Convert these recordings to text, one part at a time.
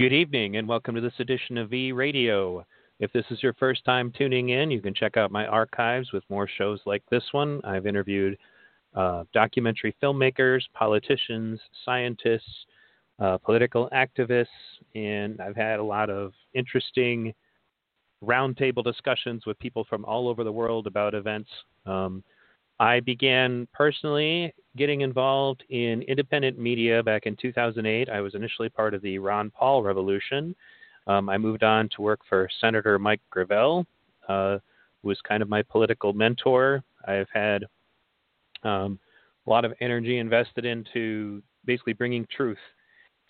Good evening, and welcome to this edition of V Radio. If this is your first time tuning in, you can check out my archives with more shows like this one. I've interviewed uh, documentary filmmakers, politicians, scientists, uh, political activists, and I've had a lot of interesting roundtable discussions with people from all over the world about events. Um, I began personally getting involved in independent media back in 2008. I was initially part of the Ron Paul revolution. Um, I moved on to work for Senator Mike Gravel, uh, who was kind of my political mentor. I've had um, a lot of energy invested into basically bringing truth.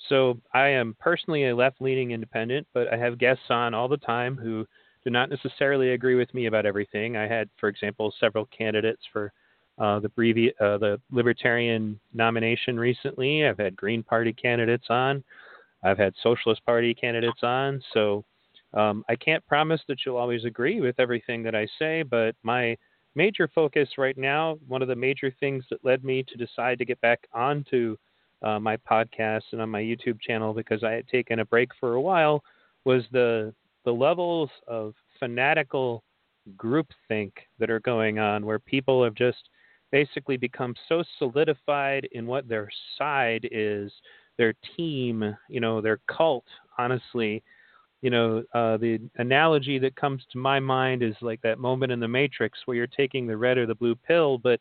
So I am personally a left leaning independent, but I have guests on all the time who do not necessarily agree with me about everything. I had, for example, several candidates for uh, the, brevi- uh, the Libertarian nomination recently. I've had Green Party candidates on. I've had Socialist Party candidates on. So um, I can't promise that you'll always agree with everything that I say, but my major focus right now, one of the major things that led me to decide to get back onto uh, my podcast and on my YouTube channel because I had taken a break for a while, was the the levels of fanatical groupthink that are going on, where people have just basically become so solidified in what their side is, their team, you know, their cult, honestly. You know, uh, the analogy that comes to my mind is like that moment in the Matrix where you're taking the red or the blue pill. But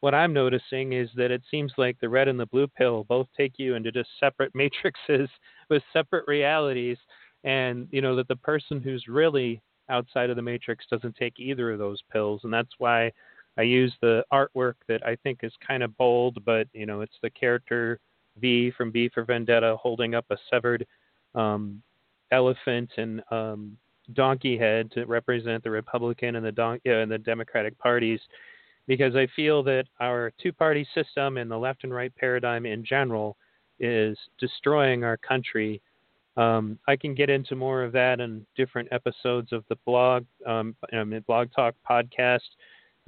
what I'm noticing is that it seems like the red and the blue pill both take you into just separate matrices with separate realities. And, you know, that the person who's really outside of the matrix doesn't take either of those pills. And that's why I use the artwork that I think is kind of bold, but you know, it's the character V from V for Vendetta holding up a severed um, elephant and um, donkey head to represent the Republican and the don- and the Democratic parties, because I feel that our two-party system and the left and right paradigm in general is destroying our country. Um, I can get into more of that in different episodes of the blog, um, blog talk podcast.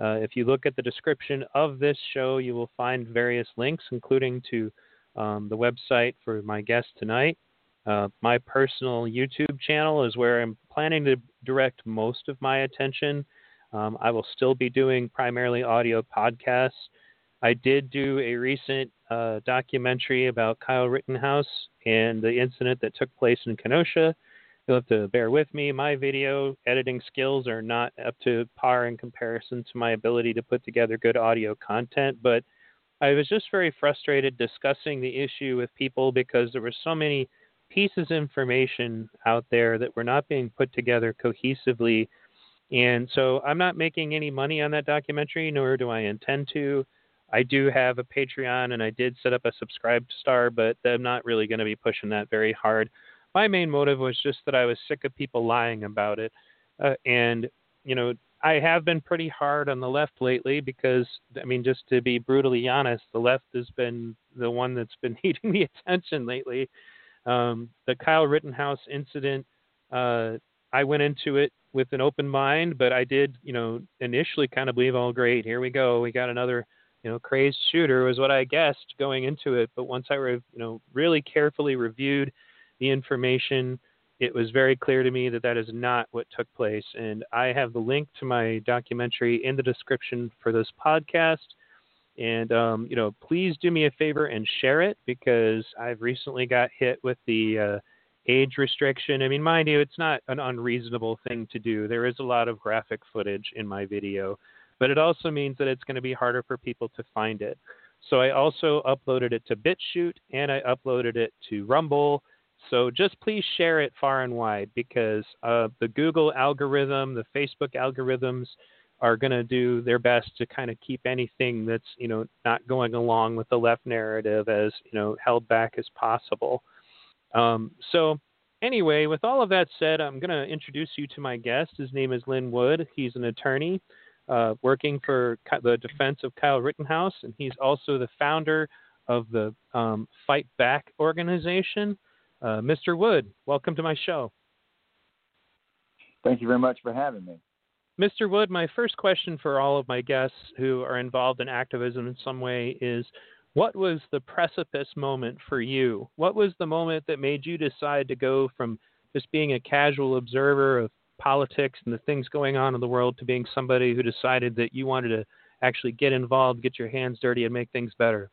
Uh, if you look at the description of this show, you will find various links, including to um, the website for my guest tonight. Uh, my personal YouTube channel is where I'm planning to direct most of my attention. Um, I will still be doing primarily audio podcasts. I did do a recent uh, documentary about Kyle Rittenhouse and the incident that took place in Kenosha. You'll have to bear with me. My video editing skills are not up to par in comparison to my ability to put together good audio content, but I was just very frustrated discussing the issue with people because there were so many pieces of information out there that were not being put together cohesively. And so I'm not making any money on that documentary, nor do I intend to. I do have a Patreon and I did set up a subscribe star, but I'm not really going to be pushing that very hard my main motive was just that I was sick of people lying about it. Uh, and, you know, I have been pretty hard on the left lately because, I mean, just to be brutally honest, the left has been the one that's been needing the attention lately. Um, the Kyle Rittenhouse incident, uh, I went into it with an open mind, but I did, you know, initially kind of believe, oh, great, here we go. We got another, you know, crazed shooter was what I guessed going into it. But once I, re- you know, really carefully reviewed the information, it was very clear to me that that is not what took place. And I have the link to my documentary in the description for this podcast. And, um, you know, please do me a favor and share it because I've recently got hit with the uh, age restriction. I mean, mind you, it's not an unreasonable thing to do. There is a lot of graphic footage in my video, but it also means that it's going to be harder for people to find it. So I also uploaded it to BitChute and I uploaded it to Rumble so just please share it far and wide because uh, the Google algorithm, the Facebook algorithms are going to do their best to kind of keep anything that's you know not going along with the left narrative as you know held back as possible. Um, so anyway, with all of that said, I'm going to introduce you to my guest. His name is Lynn Wood. He's an attorney uh, working for the defense of Kyle Rittenhouse, and he's also the founder of the um, Fight Back organization. Uh, Mr. Wood, welcome to my show. Thank you very much for having me. Mr. Wood, my first question for all of my guests who are involved in activism in some way is What was the precipice moment for you? What was the moment that made you decide to go from just being a casual observer of politics and the things going on in the world to being somebody who decided that you wanted to actually get involved, get your hands dirty, and make things better?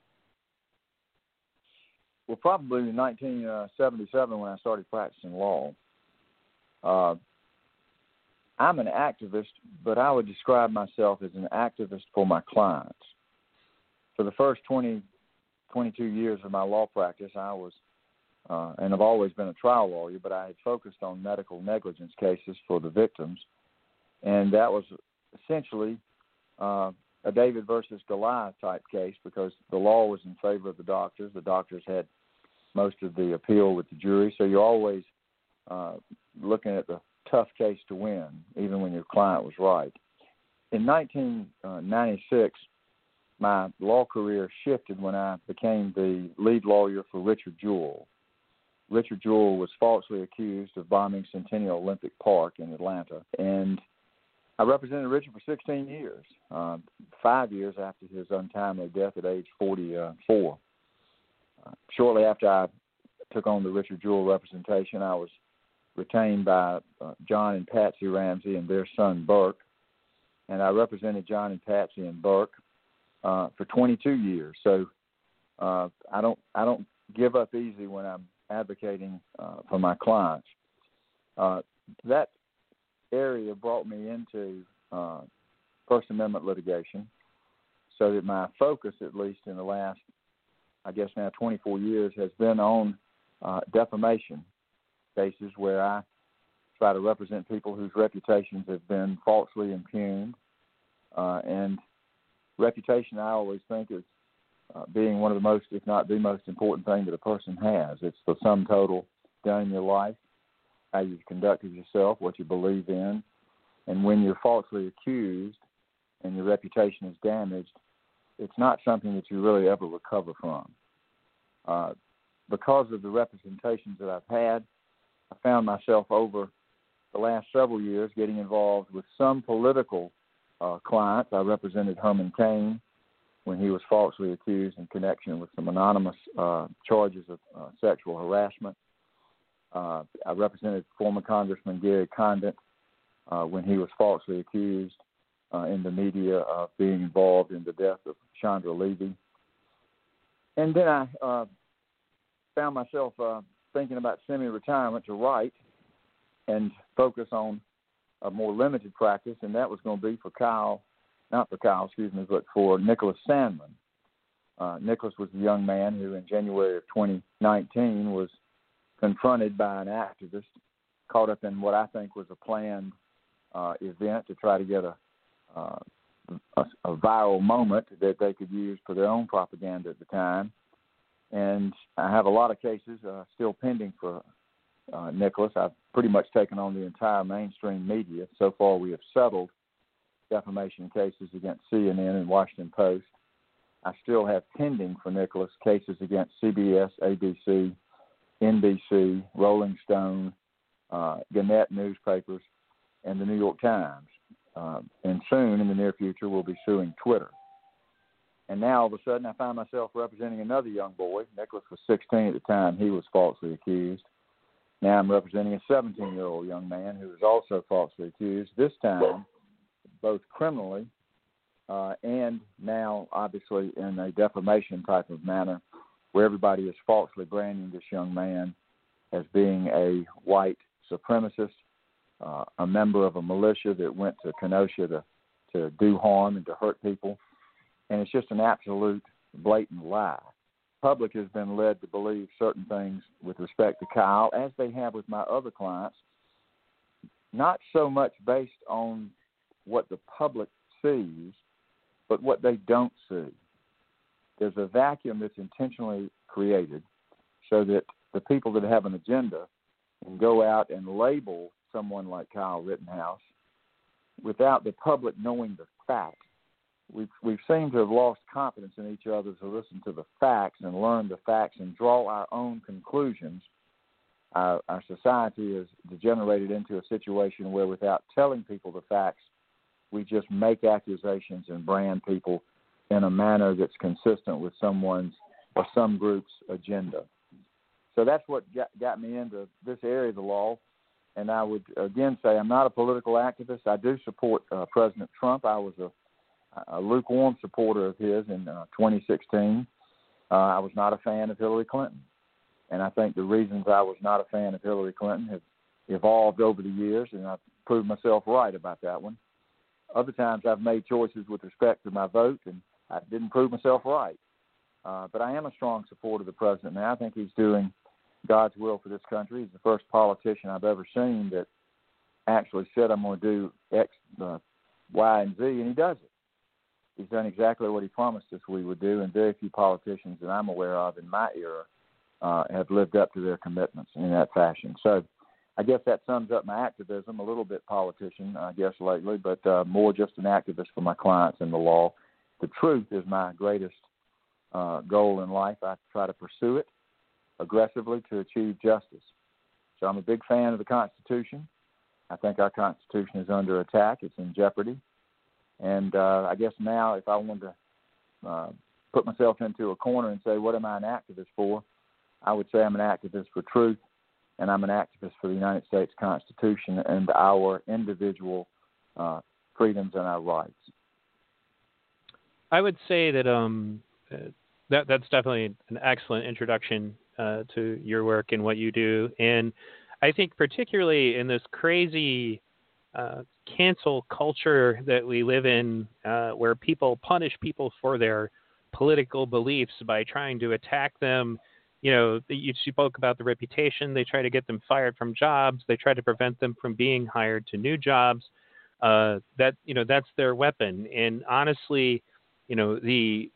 Well, probably in 1977 when I started practicing law. Uh, I'm an activist, but I would describe myself as an activist for my clients. For the first 20, 22 years of my law practice, I was, uh, and I've always been a trial lawyer, but I had focused on medical negligence cases for the victims, and that was essentially uh, a David versus Goliath type case because the law was in favor of the doctors. The doctors had most of the appeal with the jury, so you're always uh, looking at the tough case to win, even when your client was right. In 1996, my law career shifted when I became the lead lawyer for Richard Jewell. Richard Jewell was falsely accused of bombing Centennial Olympic Park in Atlanta, and I represented Richard for 16 years, uh, five years after his untimely death at age 44. Shortly after I took on the Richard Jewell representation, I was retained by uh, John and Patsy Ramsey and their son Burke, and I represented John and Patsy and Burke uh, for 22 years. So uh, I don't I don't give up easy when I'm advocating uh, for my clients. Uh, that area brought me into uh, First Amendment litigation, so that my focus, at least in the last, I guess now 24 years, has been on uh, defamation cases where I try to represent people whose reputations have been falsely impugned. Uh, and reputation, I always think, is uh, being one of the most, if not the most important thing that a person has. It's the sum total done in your life, how you've conducted yourself, what you believe in. And when you're falsely accused and your reputation is damaged, it's not something that you really ever recover from. Uh, because of the representations that I've had, I found myself over the last several years getting involved with some political uh, clients. I represented Herman Cain when he was falsely accused in connection with some anonymous uh, charges of uh, sexual harassment. Uh, I represented former Congressman Gary Condit uh, when he was falsely accused uh, in the media of being involved in the death of Chandra Levy. And then I found myself thinking about semi-retirement to write and focus on a more limited practice, and that was going to be for Kyle, not for Kyle, excuse me, but for Nicholas Sandmann. Uh, Nicholas was a young man who, in January of 2019, was confronted by an activist caught up in what I think was a planned uh, event to try to get a, uh, a, a viral moment that they could use for their own propaganda at the time and I have a lot of cases uh, still pending for uh, Nicholas. I've pretty much taken on the entire mainstream media. So far, we have settled defamation cases against CNN and Washington Post. I still have pending for Nicholas cases against CBS, ABC, NBC, Rolling Stone, uh, Gannett newspapers, and the New York Times. Uh, and soon, in the near future, we'll be suing Twitter. And now all of a sudden, I find myself representing another young boy. Nicholas was 16 at the time he was falsely accused. Now I'm representing a 17 year old young man who was also falsely accused, this time both criminally uh, and now, obviously, in a defamation type of manner, where everybody is falsely branding this young man as being a white supremacist, uh, a member of a militia that went to Kenosha to, to do harm and to hurt people and it's just an absolute blatant lie. Public has been led to believe certain things with respect to Kyle, as they have with my other clients, not so much based on what the public sees, but what they don't see. There's a vacuum that's intentionally created so that the people that have an agenda can go out and label someone like Kyle Rittenhouse without the public knowing the facts we've we've seemed to have lost confidence in each other to listen to the facts and learn the facts and draw our own conclusions. Our, our society has degenerated into a situation where, without telling people the facts, we just make accusations and brand people in a manner that's consistent with someone's or some group's agenda. So that's what got, got me into this area of the law. And I would again say I'm not a political activist. I do support uh, President Trump. I was a, a lukewarm supporter of his in uh, 2016. Uh, I was not a fan of Hillary Clinton. And I think the reasons I was not a fan of Hillary Clinton have evolved over the years, and I've proved myself right about that one. Other times I've made choices with respect to my vote, and I didn't prove myself right. Uh, but I am a strong supporter of the president now. I think he's doing God's will for this country. He's the first politician I've ever seen that actually said, I'm going to do X, uh, Y, and Z, and he does it. He's done exactly what he promised us we would do, and very few politicians that I'm aware of in my era uh, have lived up to their commitments in that fashion. So I guess that sums up my activism, a little bit politician, I guess, lately, but uh, more just an activist for my clients in the law. The truth is my greatest uh, goal in life. I try to pursue it aggressively to achieve justice. So I'm a big fan of the Constitution. I think our Constitution is under attack, it's in jeopardy. And uh, I guess now, if I wanted to uh, put myself into a corner and say, what am I an activist for? I would say I'm an activist for truth, and I'm an activist for the United States Constitution and our individual uh, freedoms and our rights. I would say that um, uh, that that's definitely an excellent introduction uh, to your work and what you do, and I think particularly in this crazy uh, cancel culture that we live in, uh, where people punish people for their political beliefs by trying to attack them you know, you spoke about the reputation. They try to get them fired from jobs. They try to prevent them from being hired to new jobs. Uh, that you know, that's their weapon. And honestly, you know, the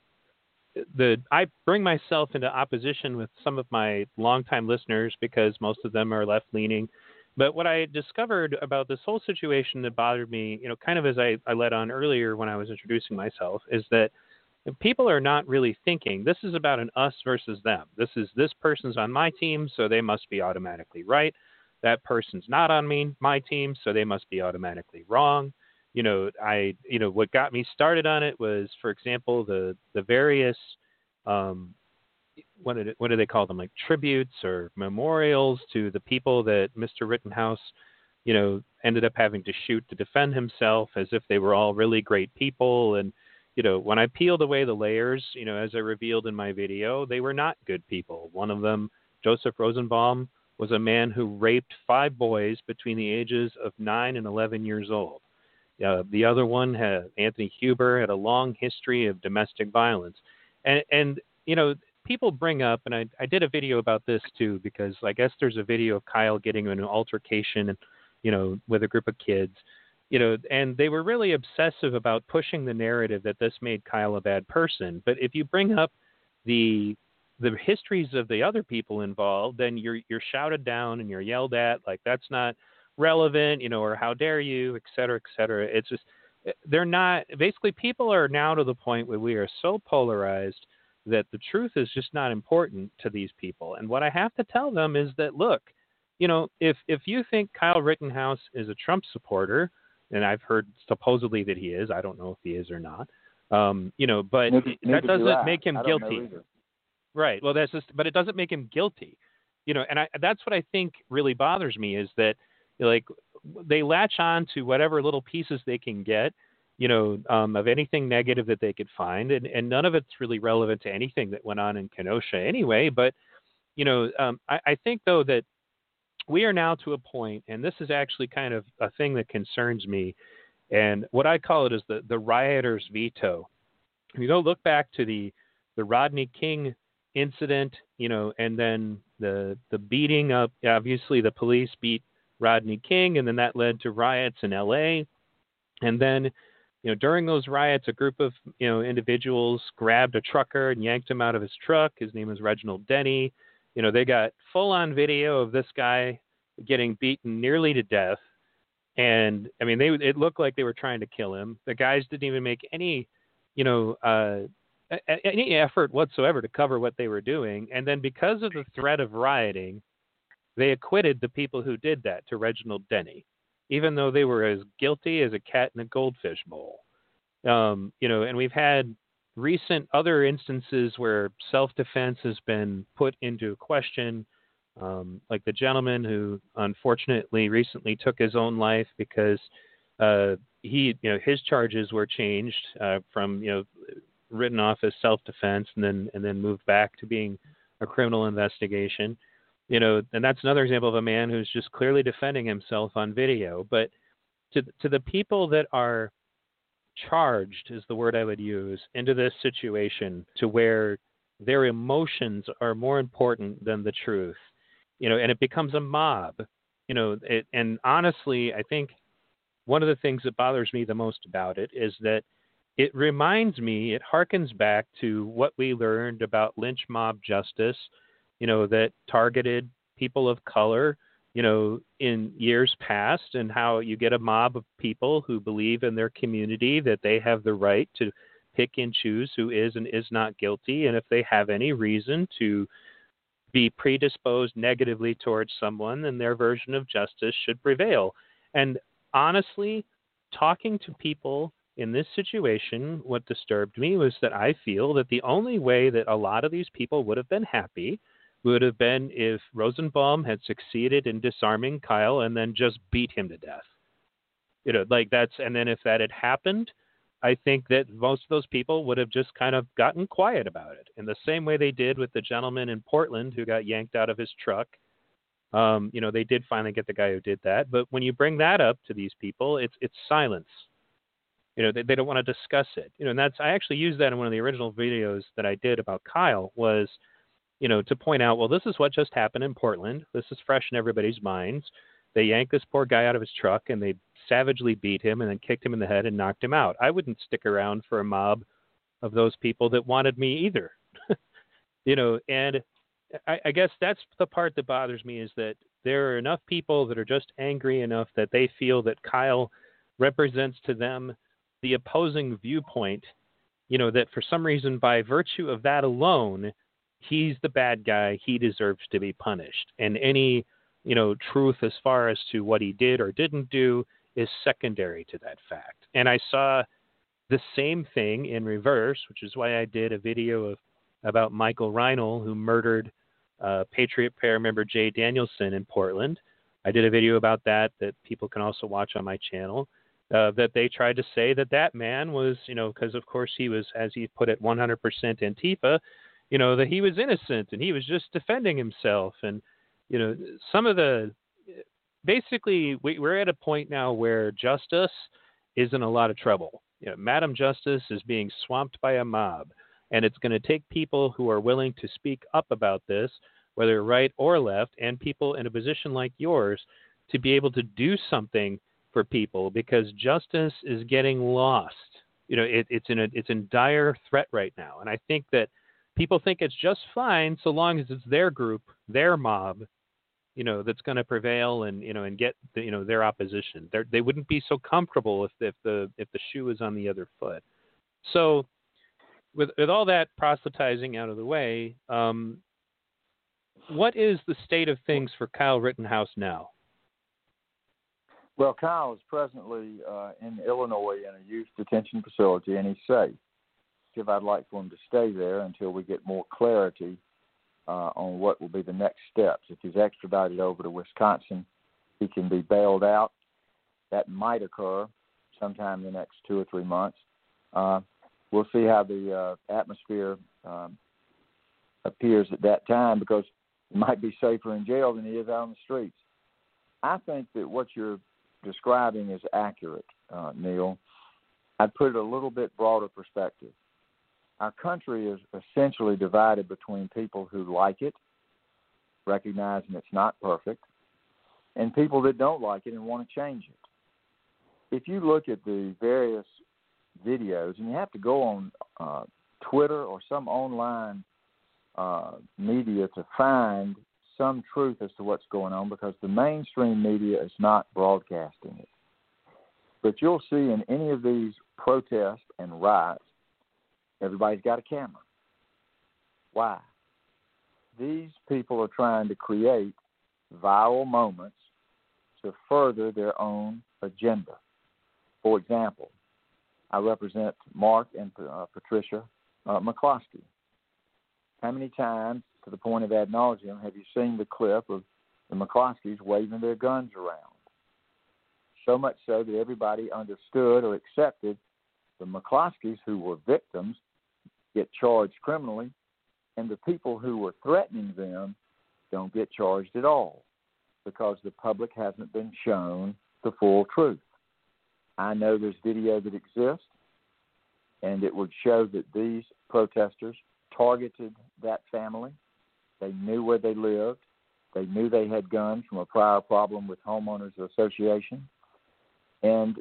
the I bring myself into opposition with some of my longtime listeners because most of them are left leaning. But what I discovered about this whole situation that bothered me, you know, kind of as I, I led on earlier when I was introducing myself, is that people are not really thinking this is about an us versus them. This is this person's on my team, so they must be automatically right. That person's not on me my team, so they must be automatically wrong. You know, I you know what got me started on it was, for example, the the various um, what did what do they call them like tributes or memorials to the people that Mr. Rittenhouse you know ended up having to shoot to defend himself as if they were all really great people and you know, when I peeled away the layers, you know, as I revealed in my video, they were not good people. One of them, Joseph Rosenbaum, was a man who raped five boys between the ages of nine and 11 years old. Uh, the other one, had, Anthony Huber, had a long history of domestic violence. And, and you know, people bring up, and I, I did a video about this too, because I guess there's a video of Kyle getting in an altercation, you know, with a group of kids you know, and they were really obsessive about pushing the narrative that this made Kyle a bad person. But if you bring up the the histories of the other people involved, then you're you're shouted down and you're yelled at like that's not relevant, you know, or how dare you, et cetera, et cetera. It's just they're not basically people are now to the point where we are so polarized that the truth is just not important to these people. And what I have to tell them is that look, you know, if if you think Kyle Rittenhouse is a Trump supporter, and I've heard supposedly that he is. I don't know if he is or not. Um, you know, but maybe, that maybe doesn't make him guilty. Right. Well, that's just, but it doesn't make him guilty. You know, and I, that's what I think really bothers me is that like they latch on to whatever little pieces they can get, you know, um, of anything negative that they could find, and, and none of it's really relevant to anything that went on in Kenosha anyway. But you know, um, I, I think though that we are now to a point, and this is actually kind of a thing that concerns me, and what I call it is the, the rioter's veto. You know, look back to the the Rodney King incident, you know, and then the the beating up. Obviously, the police beat Rodney King, and then that led to riots in L.A. And then, you know, during those riots, a group of you know individuals grabbed a trucker and yanked him out of his truck. His name is Reginald Denny you know, they got full on video of this guy getting beaten nearly to death. And I mean, they it looked like they were trying to kill him. The guys didn't even make any, you know, uh, any effort whatsoever to cover what they were doing. And then because of the threat of rioting, they acquitted the people who did that to Reginald Denny, even though they were as guilty as a cat in a goldfish bowl. Um, you know, and we've had recent other instances where self-defense has been put into question, um, like the gentleman who unfortunately recently took his own life because uh, he, you know, his charges were changed uh, from, you know, written off as self-defense and then and then moved back to being a criminal investigation. You know, and that's another example of a man who's just clearly defending himself on video. But to to the people that are charged is the word I would use into this situation to where their emotions are more important than the truth. You know, and it becomes a mob. You know, it, and honestly, I think one of the things that bothers me the most about it is that it reminds me, it harkens back to what we learned about lynch mob justice, you know, that targeted people of color, you know, in years past, and how you get a mob of people who believe in their community that they have the right to pick and choose who is and is not guilty. And if they have any reason to be predisposed negatively towards someone, then their version of justice should prevail. And honestly, talking to people in this situation, what disturbed me was that I feel that the only way that a lot of these people would have been happy would have been if Rosenbaum had succeeded in disarming Kyle and then just beat him to death. You know, like that's, and then if that had happened, I think that most of those people would have just kind of gotten quiet about it in the same way they did with the gentleman in Portland who got yanked out of his truck. Um, you know, they did finally get the guy who did that, but when you bring that up to these people, it's it's silence you know they, they don't want to discuss it you know and that's i actually used that in one of the original videos that i did about kyle was you know to point out well this is what just happened in portland. This is fresh in everybody's minds. They yanked this poor guy out of his truck and they savagely beat him and then kicked him in the head and knocked him out. I wouldn't stick around for a mob of those people that wanted me either. You know and I, I guess that's the part that bothers me is that there are enough people that are just angry enough that they feel that kyle represents to them the opposing viewpoint, you know, that for some reason, by virtue of that alone, he's the bad guy, he deserves to be punished. And any, you know, truth as far as to what he did or didn't do is secondary to that fact. And I saw the same thing in reverse, which is why I did a video of about Michael Reinoehl, who murdered uh, Patriot Prayer member Jay Danielson in Portland. I did a video about that that people can also watch on my channel uh, that they tried to say that that man was, you know, because of course he was, as he put it, 100% Antifa, you know, that he was innocent and he was just defending himself. And, you know, some of the, basically, we, we're at a point now where justice is in a lot of trouble. You know, Madam Justice is being swamped by a mob. And it's going to take people who are willing to speak up about this, whether right or left, and people in a position like yours to be able to do something for people because justice is getting lost. You know, it, it's in a it's in dire threat right now, and I think that people think it's just fine so long as it's their group, their mob, you know, that's going to prevail and you know and get the, you know their opposition. They're, they wouldn't be so comfortable if if the if the shoe is on the other foot. So, with with all that proselytizing out of the way, um, what is the state of things for Kyle Rittenhouse now? Well, Kyle is presently uh, in Illinois in a youth detention facility, and he's safe. I'd like for him to stay there until we get more clarity uh, on what will be the next steps. If he's extradited over to Wisconsin, he can be bailed out. That might occur sometime in the next two or three months. Uh, we'll see how the uh, atmosphere um, appears at that time because he might be safer in jail than he is out on the streets. I think that what you're describing is accurate, uh, Neil. I'd put it a little bit broader perspective. Our country is essentially divided between people who like it, recognizing it's not perfect, and people that don't like it and want to change it. If you look at the various videos, and you have to go on uh, Twitter or some online uh, media to find some truth as to what's going on because the mainstream media is not broadcasting it. But you'll see in any of these protests and riots, everybody's got a camera. Why? These people are trying to create viral moments to further their own agenda. For example, I represent Mark and uh, Patricia uh, McCloskey. How many times, to the point of ad nauseum, have you seen the clip of the McCloskeys waving their guns around? So much so that everybody understood or accepted the McCloskeys who were victims get charged criminally, and the people who were threatening them don't get charged at all because the public hasn't been shown the full truth. I know there's video that exists, and it would show that these protesters targeted that family. They knew where they lived. They knew they had guns from a prior problem with homeowners association. And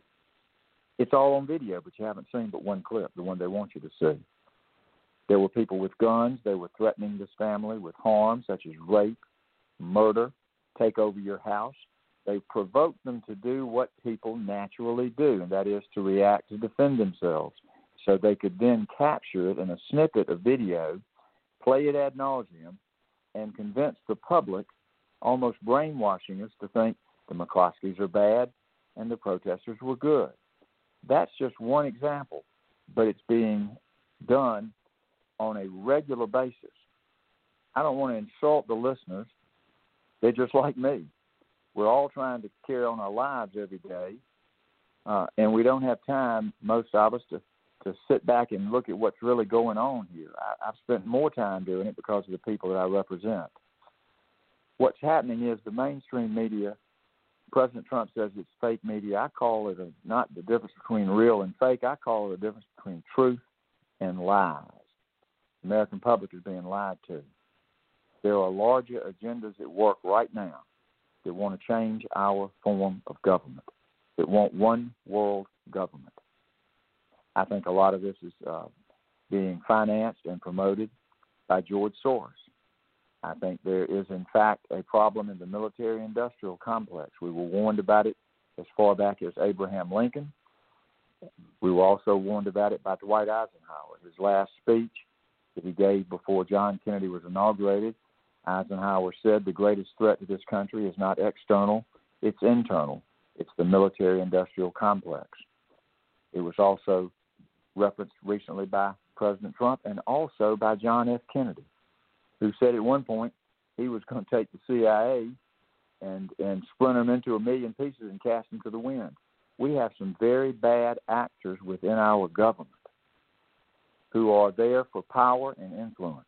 it's all on video, but you haven't seen but one clip, the one they want you to see. There were people with guns. They were threatening this family with harm, such as rape, murder, take over your house. They provoked them to do what people naturally do, and that is to react to defend themselves. So they could then capture it in a snippet of video, play it ad nauseum, and convince the public, almost brainwashing us to think the McCloskeys are bad and the protesters were good. That's just one example, but it's being done on a regular basis. I don't want to insult the listeners. They're just like me. We're all trying to carry on our lives every day, uh, and we don't have time, most of us, to to sit back and look at what's really going on here. I, I've spent more time doing it because of the people that I represent. What's happening is the mainstream media President Trump says it's fake media. I call it a, not the difference between real and fake. I call it the difference between truth and lies. American public is being lied to. There are larger agendas at work right now that want to change our form of government, that want one world government. I think a lot of this is uh, being financed and promoted by George Soros. I think there is, in fact, a problem in the military industrial complex. We were warned about it as far back as Abraham Lincoln. We were also warned about it by Dwight Eisenhower. His last speech that he gave before John Kennedy was inaugurated, Eisenhower said the greatest threat to this country is not external, it's internal. It's the military industrial complex. It was also referenced recently by President Trump and also by John F. Kennedy who said at one point he was going to take the CIA and and splinter them into a million pieces and cast them to the wind. We have some very bad actors within our government who are there for power and influence.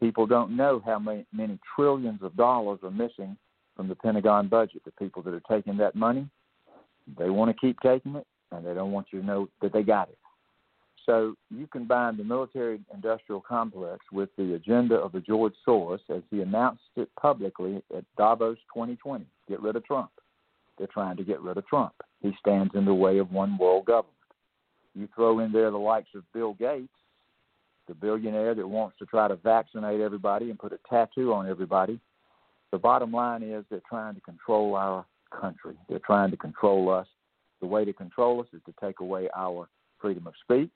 People don't know how many, many trillions of dollars are missing from the Pentagon budget. The people that are taking that money, they want to keep taking it, and they don't want you to know that they got it. So you combine the military industrial complex with the agenda of the George Soros as he announced it publicly at Davos 2020 get rid of Trump. They're trying to get rid of Trump. He stands in the way of one world government. You throw in there the likes of Bill Gates, the billionaire that wants to try to vaccinate everybody and put a tattoo on everybody. The bottom line is they're trying to control our country. They're trying to control us. The way to control us is to take away our freedom of speech,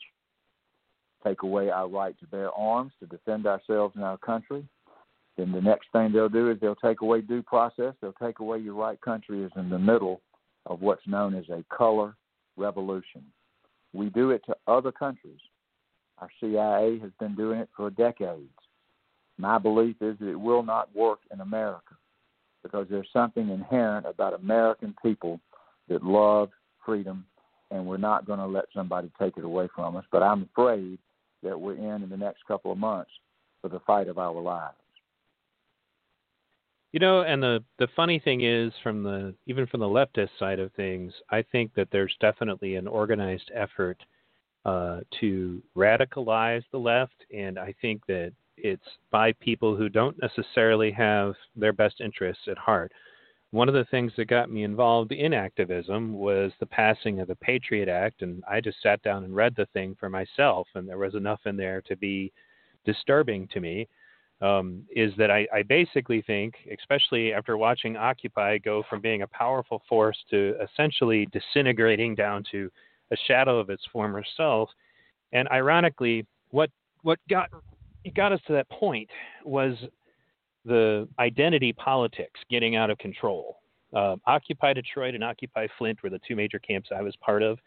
take away our right to bear arms to defend ourselves and our country. Then the next thing they'll do is they'll take away due process. They'll take away your right country is in the middle of what's known as a color revolution. We do it to other countries. Our CIA has been doing it for decades. My belief is that it will not work in America because there's something inherent about American people that love freedom, and we're not going to let somebody take it away from us. But I'm afraid that we're in in the next couple of months for the fight of our lives. You know, and the the funny thing is, from the even from the leftist side of things, I think that there's definitely an organized effort uh, to radicalize the left, and I think that it's by people who don't necessarily have their best interests at heart one of the things that got me involved in activism was the passing of the Patriot Act, and I just sat down and read the thing for myself, and there was enough in there to be disturbing to me. Um, is that I, I basically think, especially after watching Occupy go from being a powerful force to essentially disintegrating down to a shadow of its former self, and ironically, what what got got us to that point was the identity politics getting out of control. Uh, Occupy Detroit and Occupy Flint were the two major camps I was part of.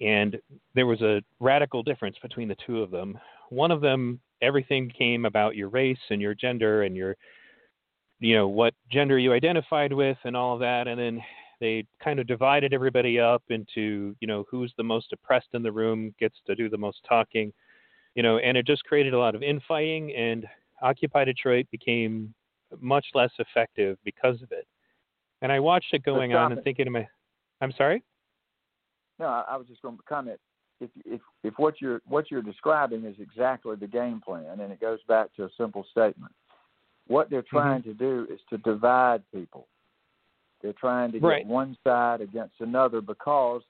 And there was a radical difference between the two of them. One of them, everything came about your race and your gender and your, you know, what gender you identified with and all of that. And then they kind of divided everybody up into, you know, who's the most oppressed in the room gets to do the most talking, you know, and it just created a lot of infighting and Occupy Detroit became much less effective because of it. And I watched it going on and thinking to my, I'm sorry. No, I was just going to comment. If if if what you're what you're describing is exactly the game plan, and it goes back to a simple statement, what they're mm-hmm. trying mm-hmm. to do is to divide people. They're trying to right. get one side against another because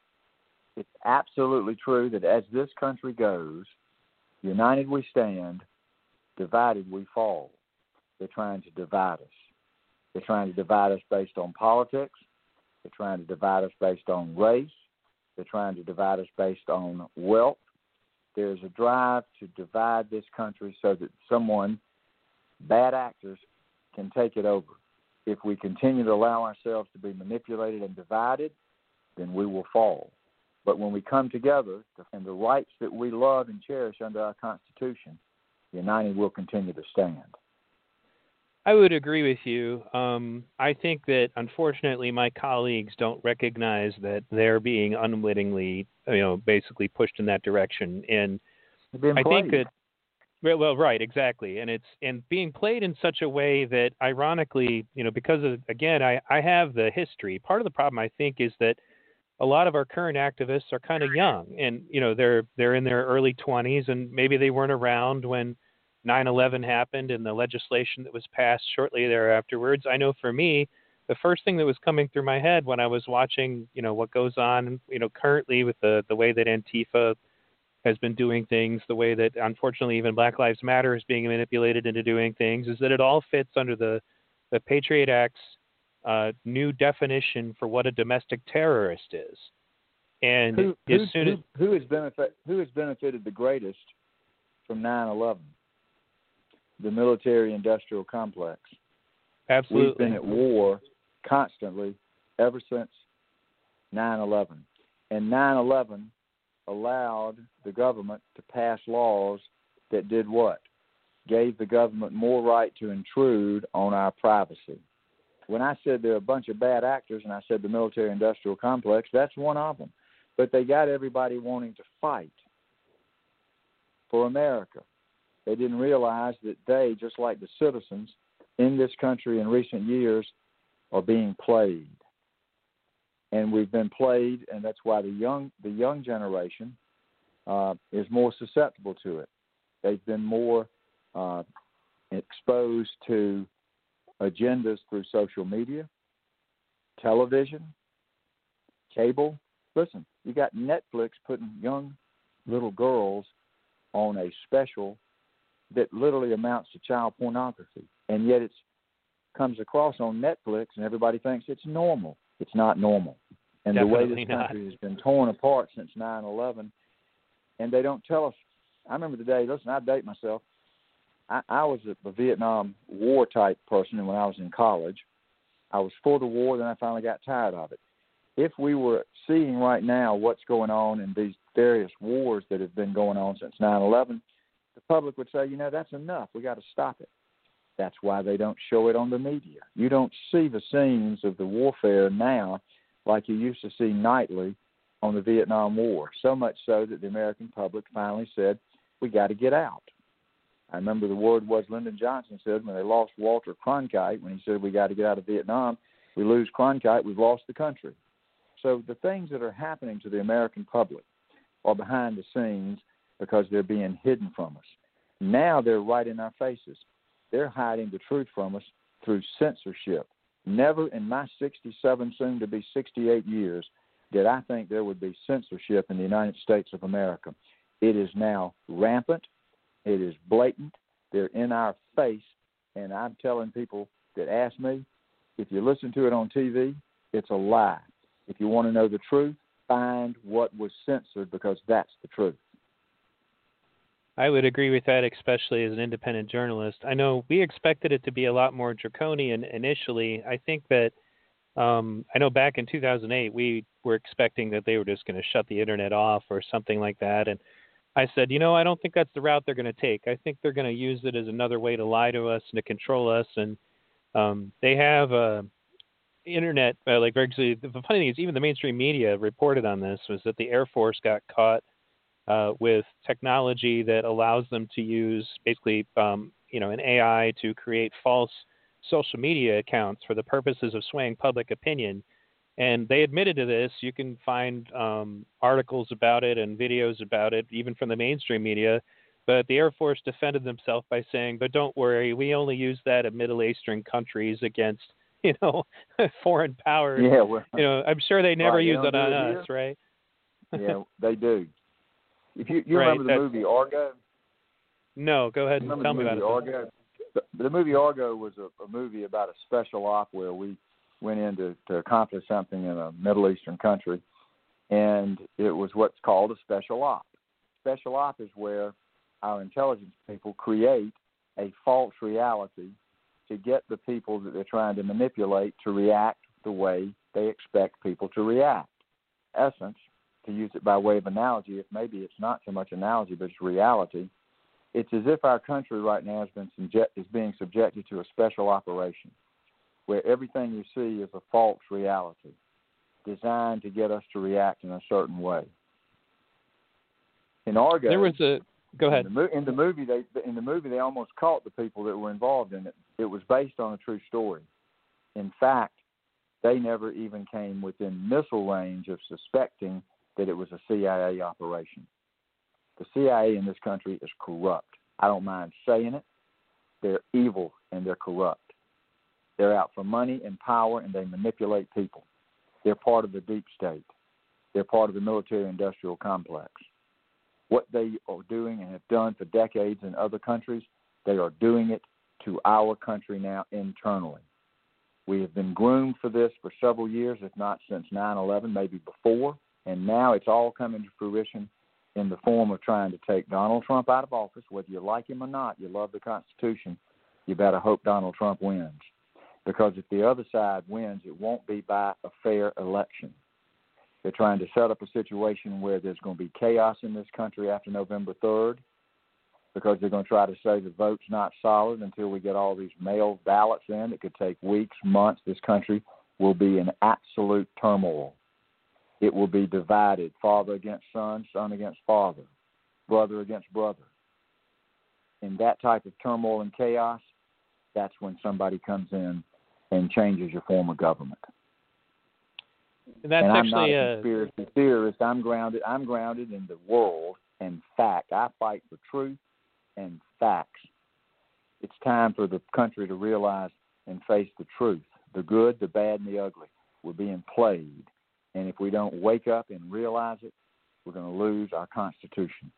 it's absolutely true that as this country goes, united we stand, divided we fall. They're trying to divide us. They're trying to divide us based on politics. They're trying to divide us based on race. They're trying to divide us based on wealth. There's a drive to divide this country so that someone, bad actors, can take it over. If we continue to allow ourselves to be manipulated and divided, then we will fall. But when we come together and the rights that we love and cherish under our Constitution, the united will continue to stand. I would agree with you. Um, I think that unfortunately my colleagues don't recognize that they're being unwittingly, you know, basically pushed in that direction. And I think that, well, right, exactly. And it's and being played in such a way that, ironically, you know, because of again, I I have the history. Part of the problem I think is that a lot of our current activists are kind of young, and you know, they're they're in their early 20s, and maybe they weren't around when 9/11 happened and the legislation that was passed shortly thereafterwards. I know for me, the first thing that was coming through my head when I was watching, you know, what goes on, you know, currently with the the way that Antifa has been doing things, the way that unfortunately even Black Lives Matter is being manipulated into doing things, is that it all fits under the the Patriot Act's uh, new definition for what a domestic terrorist is. And who, as soon who, as who has benefit who has benefited the greatest from 9/11? The military industrial complex. Absolutely. We've been at war constantly ever since 9 11. And 9 11 allowed the government to pass laws that did what? Gave the government more right to intrude on our privacy. When I said there are a bunch of bad actors and I said the military industrial complex, that's one of them. But they got everybody wanting to fight for America. They didn't realize that they, just like the citizens in this country in recent years, are being played. And we've been played, and that's why the young the young generation uh, is more susceptible to it. They've been more uh, exposed to agendas through social media, television, cable. Listen, you got Netflix putting young little girls on a special that literally amounts to child pornography, and yet it comes across on Netflix, and everybody thinks it's normal. It's not normal, and Definitely the way this country not. has been torn apart since 9/11, and they don't tell us. I remember the day. Listen, I date myself. I, I was a, a Vietnam War type person, and when I was in college, I was for the war. Then I finally got tired of it. If we were seeing right now what's going on in these various wars that have been going on since 9/11 the public would say, you know, that's enough. We got to stop it. That's why they don't show it on the media. You don't see the scenes of the warfare now like you used to see nightly on the Vietnam War. So much so that the American public finally said, we got to get out. I remember the word was Lyndon Johnson said when they lost Walter Cronkite, when he said we got to get out of Vietnam, we lose Cronkite, we've lost the country. So the things that are happening to the American public are behind the scenes because they're being hidden from us. Now they're right in our faces. They're hiding the truth from us through censorship. Never in my 67, soon to be 68 years, did I think there would be censorship in the United States of America. It is now rampant. It is blatant. They're in our face. And I'm telling people that ask me, if you listen to it on TV, it's a lie. If you want to know the truth, find what was censored because that's the truth. I would agree with that, especially as an independent journalist. I know we expected it to be a lot more draconian initially. I think that um, I know back in 2008 we were expecting that they were just going to shut the internet off or something like that, and I said, you know, I don't think that's the route they're going to take. I think they're going to use it as another way to lie to us and to control us. And um, they have a internet, uh, like actually, the funny thing is, even the mainstream media reported on this was that the Air Force got caught uh, with technology that allows them to use basically, um, you know, an AI to create false social media accounts for the purposes of swaying public opinion. And they admitted to this. You can find um, articles about it and videos about it, even from the mainstream media. But the Air Force defended themselves by saying, "But don't worry, we only use that in Middle Eastern countries against, you know, foreign powers. Yeah, well, you know, I'm sure they never use it on us, right? yeah, they do. If you you Right, remember the movie Argo, No, go ahead and tell me about it. Argo? The, the movie Argo was a, a movie about a special op where we went in to, to accomplish something in a Middle Eastern country, and it was what's called a special op. Special op is where our intelligence people create a false reality to get the people that they're trying to manipulate to react the way they expect people to react. Essence, to use it by way of analogy, if maybe it's not so much analogy, but it's reality, it's as if our country right now has been subject, is being subjected to a special operation where everything you see is a false reality designed to get us to react in a certain way. In Argo, There was a go ahead. in the, in the movie, they in the movie they almost caught the people that were involved in it. It was based on a true story. In fact, they never even came within missile range of suspecting that it was a CIA operation. The CIA in this country is corrupt. I don't mind saying it. They're evil and they're corrupt. They're out for money and power and they manipulate people. They're part of the deep state. They're part of the military industrial complex. What they are doing and have done for decades in other countries, they are doing it to our country now internally. We have been groomed for this for several years, if not since 9 11, maybe before, and now it's all coming to fruition in the form of trying to take Donald Trump out of office. Whether you like him or not, you love the Constitution, you better hope Donald Trump wins. Because if the other side wins, it won't be by a fair election. They're trying to set up a situation where there's going to be chaos in this country after November 3rd because they're going to try to say the vote's not solid until we get all these mail ballots in. It could take weeks, months. This country will be in absolute turmoil. It will be divided father against son, son against father, brother against brother. In that type of turmoil and chaos, that's when somebody comes in and changes your form of government. That's and I'm actually not a a conspiracy theorist. I'm grounded. I'm grounded in the world and fact. I fight for truth and facts. It's time for the country to realize and face the truth, the good, the bad, and the ugly. We're being played, and if we don't wake up and realize it, we're going to lose our Constitution.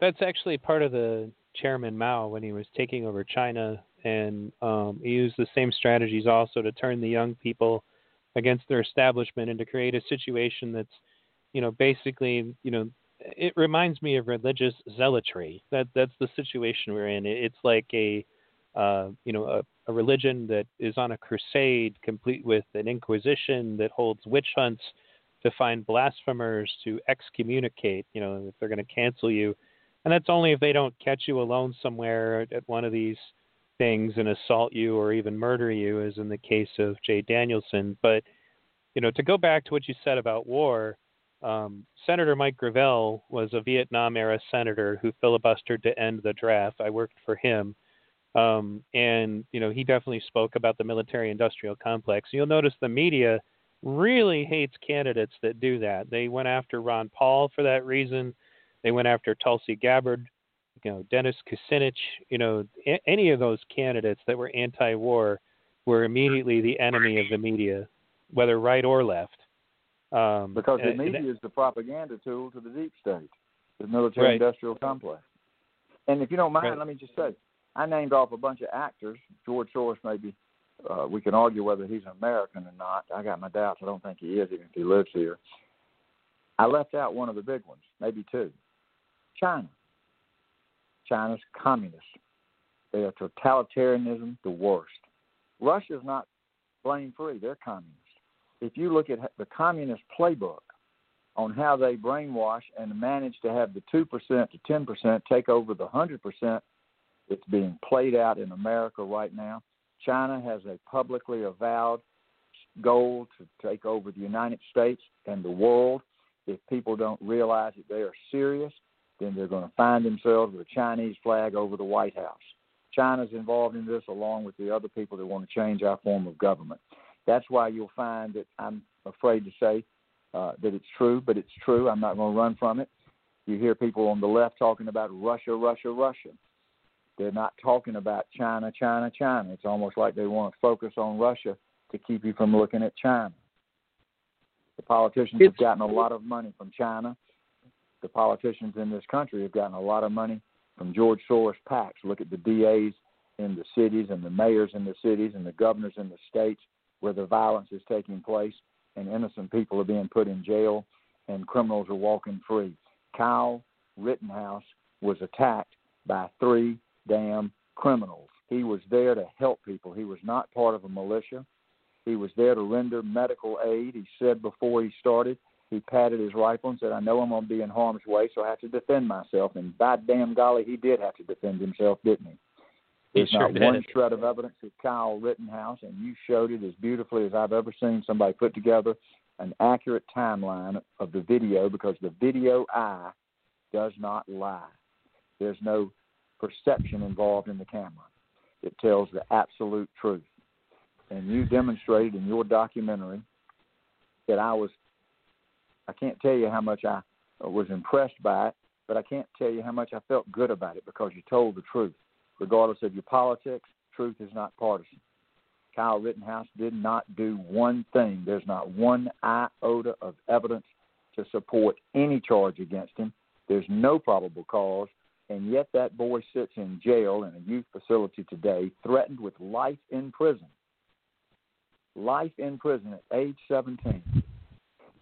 that's actually part of the Chairman Mao when he was taking over China, and um, he used the same strategies also to turn the young people against their establishment and to create a situation that's, you know, basically, you know, it reminds me of religious zealotry. That that's the situation we're in. It's like a, uh, you know, a, a religion that is on a crusade, complete with an inquisition that holds witch hunts to find blasphemers to excommunicate. You know, if they're going to cancel you and that's only if they don't catch you alone somewhere at one of these things and assault you or even murder you, as in the case of Jay Danielson. But you know, to go back to what you said about war, um, Senator Mike Gravel was a Vietnam era senator who filibustered to end the draft. I worked for him. Um, and you know he definitely spoke about the military-industrial complex. You'll notice the media really hates candidates that do that. They went after Ron Paul for that reason. They went after Tulsi Gabbard, you know, Dennis Kucinich, you know, a- any of those candidates that were anti-war were immediately the enemy of the media, whether right or left. Um, Because the and- media is the propaganda tool to the deep state, the military Right. industrial complex. And if you don't mind, Right. let me just say, I named off a bunch of actors. George Soros, maybe uh, we can argue whether he's an American or not. I got my doubts. I don't think he is, even if he lives here. I left out one of the big ones, maybe two. China. China's communist. They are totalitarianism, the worst. Russia's not blame free. They're communist. If you look at the communist playbook on how they brainwash and manage to have the 2% to 10% take over the 100% that's being played out in America right now. China has a publicly avowed goal to take over the United States and the world. If people don't realize that they are serious, then they're going to find themselves with a Chinese flag over the White House. China's involved in this along with the other people that want to change our form of government. That's why you'll find that I'm afraid to say uh, that it's true, but it's true. I'm not going to run from it. You hear people on the left talking about Russia, Russia, Russia. They're not talking about China, China, China. It's almost like they want to focus on Russia to keep you from looking at China. The politicians it's, have gotten a lot of money from China. The politicians in this country have gotten a lot of money from George Soros PACs. Look at the DAs in the cities and the mayors in the cities and the governors in the states where the violence is taking place and innocent people are being put in jail and criminals are walking free. Kyle Rittenhouse was attacked by three damn criminals. He was there to help people. He was not part of a militia. He was there to render medical aid. He said before he started, he patted his rifle and said, I know I'm going to be in harm's way, so I have to defend myself. And by damn golly, he did have to defend himself, didn't he? There's sure not did. one shred of evidence of Kyle Rittenhouse, and you showed it as beautifully as I've ever seen somebody put together an accurate timeline of the video because the video eye does not lie. There's no perception involved in the camera. It tells the absolute truth. And you demonstrated in your documentary that I was, I can't tell you how much I was impressed by it, but I can't tell you how much I felt good about it because you told the truth. Regardless of your politics, truth is not partisan. Kyle Rittenhouse did not do one thing. There's not one iota of evidence to support any charge against him. There's no probable cause and yet that boy sits in jail in a youth facility today, threatened with life in prison. Life in prison at age 17.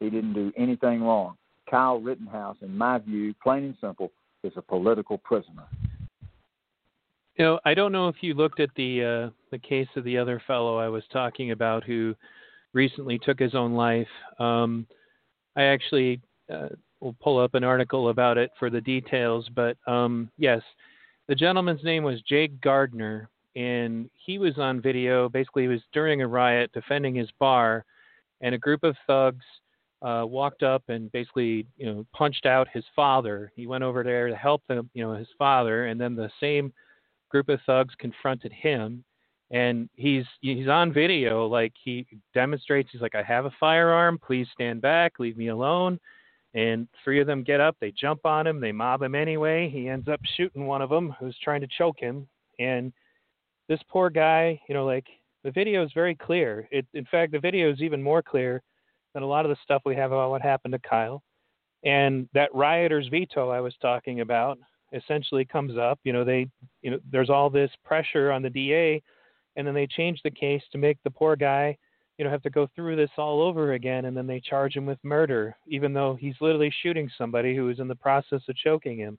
He didn't do anything wrong. Kyle Rittenhouse, in my view, plain and simple, is a political prisoner. You know, I don't know if you looked at the uh, the case of the other fellow I was talking about who recently took his own life. Um, I actually uh, we'll pull up an article about it for the details. But um, yes, the gentleman's name was Jake Gardner, and he was on video. Basically, he was during a riot defending his bar, and a group of thugs uh, walked up and basically, you know, punched out his father. He went over there to help them, you know, his father, and then the same group of thugs confronted him. And he's he's on video, like he demonstrates. He's like, "I have a firearm. Please stand back. Leave me alone." And three of them get up, they jump on him, they mob him anyway. He ends up shooting one of them who's trying to choke him. And this poor guy, you know, like the video is very clear. It, in fact, the video is even more clear than a lot of the stuff we have about what happened to Kyle. And that rioter's veto I was talking about essentially comes up. You know, they, you know, there's all this pressure on the DA, and then they change the case to make the poor guy you know have to go through this all over again and then they charge him with murder even though he's literally shooting somebody who is in the process of choking him.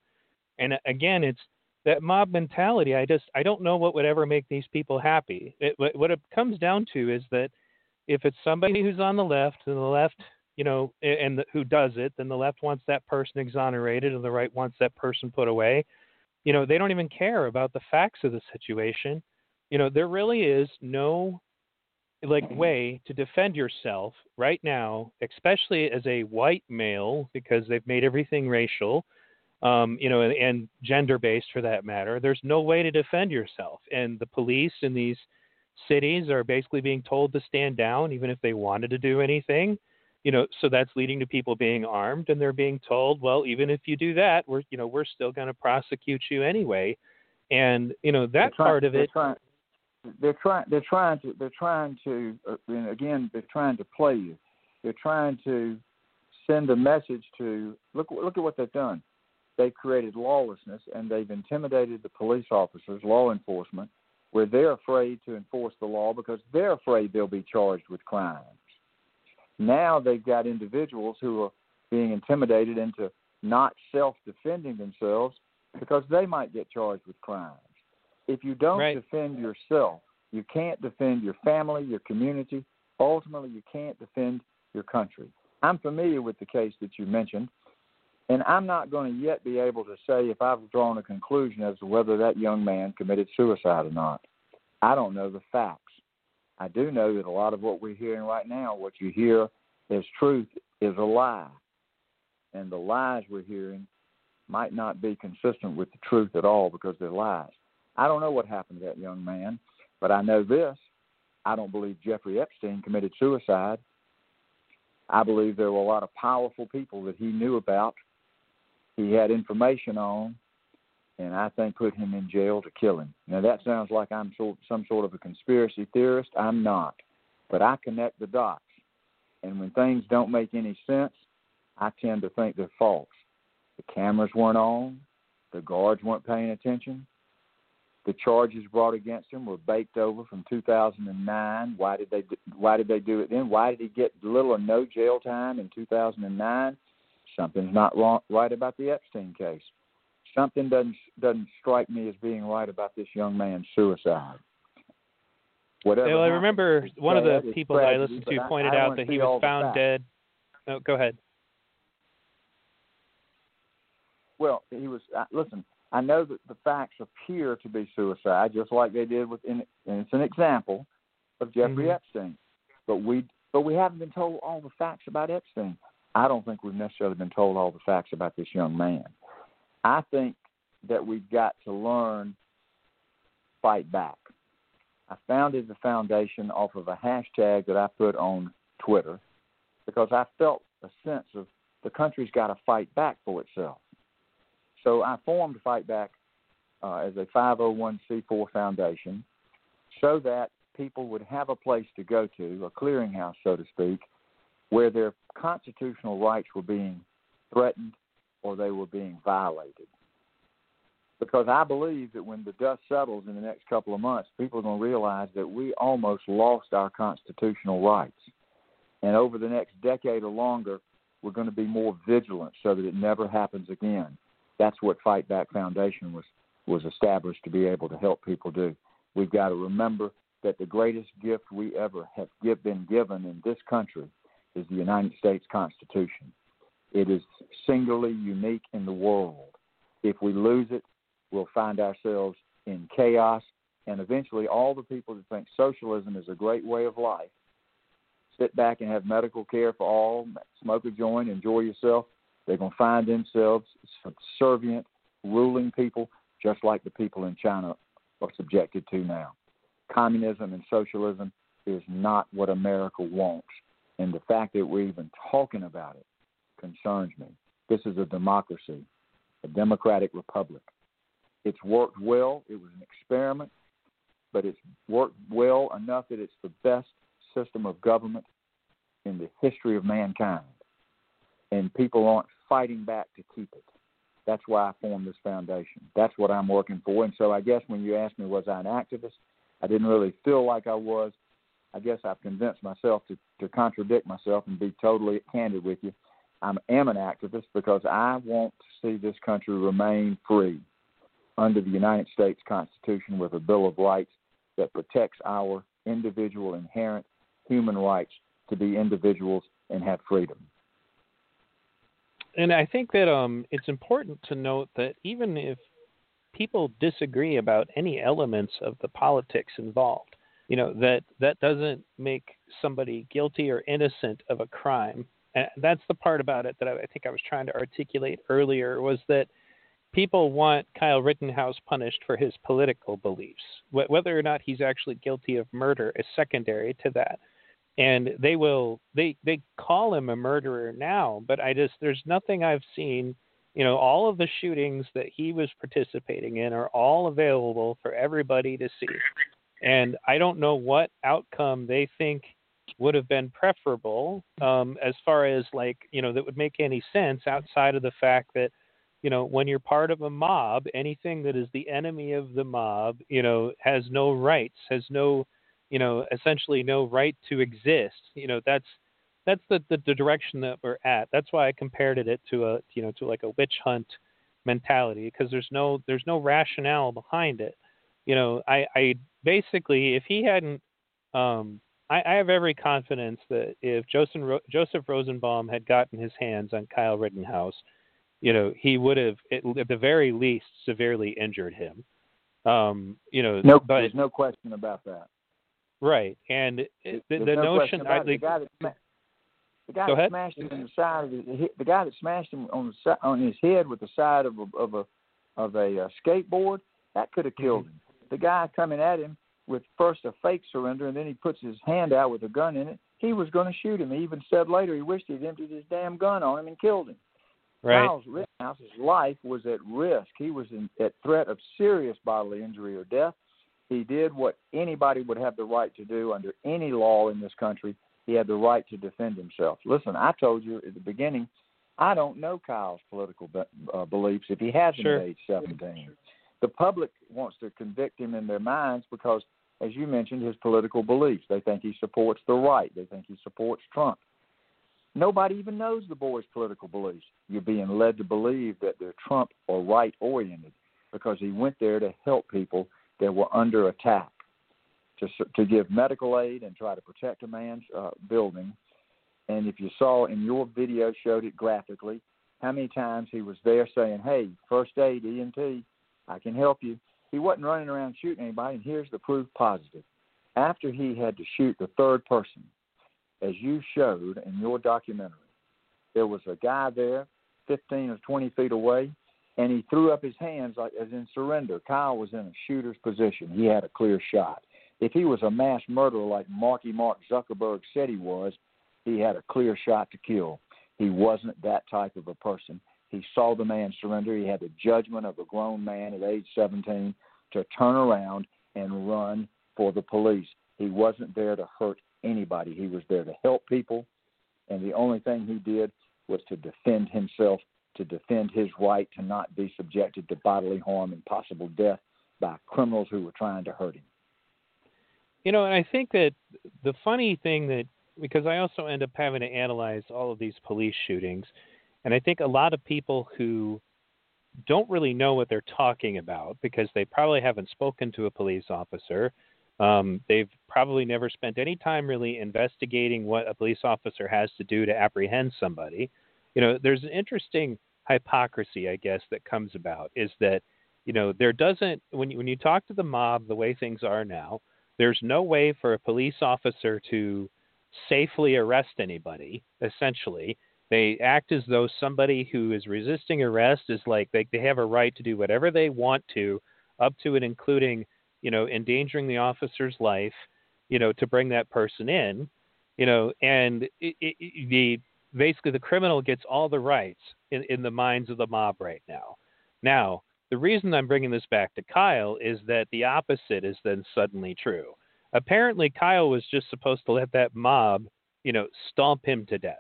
And uh, again it's that mob mentality. I just i don't know what would ever make these people happy. It, what it comes down to is that if it's somebody who's on the left and the left you know and the, who does it then the left wants that person exonerated and the right wants that person put away. You know they don't even care about the facts of the situation. You know there really is no like way to defend yourself right now, especially as a white male, because they've made everything racial, um, you know, and, and gender based for that matter. There's no way to defend yourself, and the police in these cities are basically being told to stand down, even if they wanted to do anything. You know, so that's leading to people being armed, and they're being told, well, even if you do that, we're, you know, we're still going to prosecute you anyway. And you know that trying, part of it. They're trying they're trying to they're trying to uh, and again they're trying to play you. They're trying to send a message to look look at what they've done. They've created lawlessness and they've intimidated the police officers, law enforcement, where they're afraid to enforce the law because they're afraid they'll be charged with crimes. Now they've got individuals who are being intimidated into not self defending themselves because they might get charged with crimes. If you don't right. defend yourself, you can't defend your family, your community. Ultimately, you can't defend your country. I'm familiar with the case that you mentioned, and I'm not going to yet be able to say if I've drawn a conclusion as to whether that young man committed suicide or not. I don't know the facts. I do know that a lot of what we're hearing right now, what you hear as truth, is a lie. And the lies we're hearing might not be consistent with the truth at all because they're lies. I don't know what happened to that young man, but I know this. I don't believe Jeffrey Epstein committed suicide. I believe there were a lot of powerful people that he knew about, he had information on, and I think put him in jail to kill him. Now that sounds like I'm some sort of a conspiracy theorist. I'm not, but I connect the dots. And when things don't make any sense, I tend to think they're false. The cameras weren't on, the guards weren't paying attention, the charges brought against him were baked over from 2009. Why did they Why did they do it then? Why did he get little or no jail time in 2009? Something's not wrong, right about the Epstein case. Something doesn't doesn't strike me as being right about this young man's suicide. Whatever. Well, I remember one of the people that I listened to pointed I, I out that he was found dead. No, go ahead. Well, he was. Uh, listen, I know that the facts appear to be suicide, just like they did with, and it's an example of Jeffrey mm-hmm. Epstein. But we, but we haven't been told all the facts about Epstein. I don't think we've necessarily been told all the facts about this young man. I think that we've got to learn fight back. I founded the foundation off of a hashtag that I put on Twitter because I felt a sense of the country's got to fight back for itself. So I formed Fight Back uh, as a 501c4 foundation so that people would have a place to go to, a clearinghouse, so to speak, where their constitutional rights were being threatened or they were being violated. Because I believe that when the dust settles in the next couple of months, people are going to realize that we almost lost our constitutional rights. And over the next decade or longer, we're going to be more vigilant so that it never happens again that's what Fight Back Foundation was was established to be able to help people do. We've got to remember that the greatest gift we ever have give, been given in this country is the United States Constitution. It is singularly unique in the world. If we lose it, we'll find ourselves in chaos, and eventually, all the people that think socialism is a great way of life sit back and have medical care for all, smoke a joint, enjoy yourself, they're going to find themselves subservient, ruling people, just like the people in China are subjected to now. Communism and socialism is not what America wants. And the fact that we're even talking about it concerns me. This is a democracy, a democratic republic. It's worked well. It was an experiment, but it's worked well enough that it's the best system of government in the history of mankind. And people aren't fighting back to keep it. That's why I formed this foundation. That's what I'm working for. And so I guess when you asked me, was I an activist? I didn't really feel like I was. I guess I've convinced myself to, to contradict myself and be totally candid with you. I am an activist because I want to see this country remain free under the United States Constitution with a Bill of Rights that protects our individual inherent human rights to be individuals and have freedom and I think that um, it's important to note that even if people disagree about any elements of the politics involved, you know that that doesn't make somebody guilty or innocent of a crime. And that's the part about it that I, I think I was trying to articulate earlier was that people want Kyle Rittenhouse punished for his political beliefs. Whether or not he's actually guilty of murder is secondary to that and they will they they call him a murderer now but i just there's nothing i've seen. You know all of the shootings that he was participating in are all available for everybody to see. And i don't know what outcome they think would have been preferable um, as far as like you know that would make any sense outside of the fact that you know when you're part of a mob anything that is the enemy of the mob you know has no rights has no you know, essentially no right to exist. You know, that's that's the, the, the direction that we're at. That's why I compared it to a you know to like a witch hunt mentality because there's no there's no rationale behind it. You know, I, I basically if he hadn't um, I, I have every confidence that if Joseph, Joseph Rosenbaum had gotten his hands on Kyle Rittenhouse, you know, he would have, at the very least, severely injured him. Um, you know, no, but, there's no question about that. Right, and the, the no notion, I, the, the guy that, sma- the guy Go that ahead. smashed him in the side of his, the guy that smashed him on the on his head with the side of a of a of a uh, skateboard, that could have killed Mm-hmm. him. The guy coming at him with first a fake surrender and then he puts his hand out with a gun in it. He was going to shoot him. He even said later he wished he'd emptied his damn gun on him and killed him. right, Kyle's Rittenhouse's life was at risk. He was in, at threat of serious bodily injury or death. He did what anybody would have the right to do under any law in this country. He had the right to defend himself. Listen, I told you at the beginning, I don't know Kyle's political be- uh, beliefs if he hasn't Sure. age 17. The public wants to convict him in their minds because, as you mentioned, his political beliefs. They think he supports the right. They think he supports Trump. Nobody even knows the boy's political beliefs. You're being led to believe that they're Trump or right oriented because he went there to help people that were under attack, to to give medical aid and try to protect a man's uh, building. And if you saw in your video, showed it graphically, how many times he was there saying, "Hey, first aid, EMT, I can help you." He wasn't running around shooting anybody. And here's the proof positive: after he had to shoot the third person, as you showed in your documentary, there was a guy there, 15 or 20 feet away, and he threw up his hands like as in surrender. Kyle was in a shooter's position. He had a clear shot. If he was a mass murderer like Marky Mark Zuckerberg said he was, he had a clear shot to kill. He wasn't that type of a person. He saw the man surrender. He had the judgment of a grown man at age 17 to turn around and run for the police. He wasn't there to hurt anybody. He was there to help people, and the only thing he did was to defend himself, to defend his right to not be subjected to bodily harm and possible death by criminals who were trying to hurt him. You know, and I think that the funny thing that because I also end up having to analyze all of these police shootings, and I think a lot of people who don't really know what they're talking about because they probably haven't spoken to a police officer. Um, they've probably never spent any time really investigating what a police officer has to do to apprehend somebody. You know, there's an interesting hypocrisy, I guess, that comes about is that, you know, there doesn't, when you, when you talk to the mob the way things are now, there's no way for a police officer to safely arrest anybody, essentially. They act as though somebody who is resisting arrest is like they, they have a right to do whatever they want to, up to and including, you know, endangering the officer's life, you know, to bring that person in, you know, and it, it, the basically the criminal gets all the rights in, in the minds of the mob right now. Now, the reason I'm bringing this back to Kyle is that the opposite is then suddenly true. Apparently, Kyle was just supposed to let that mob, you know, stomp him to death.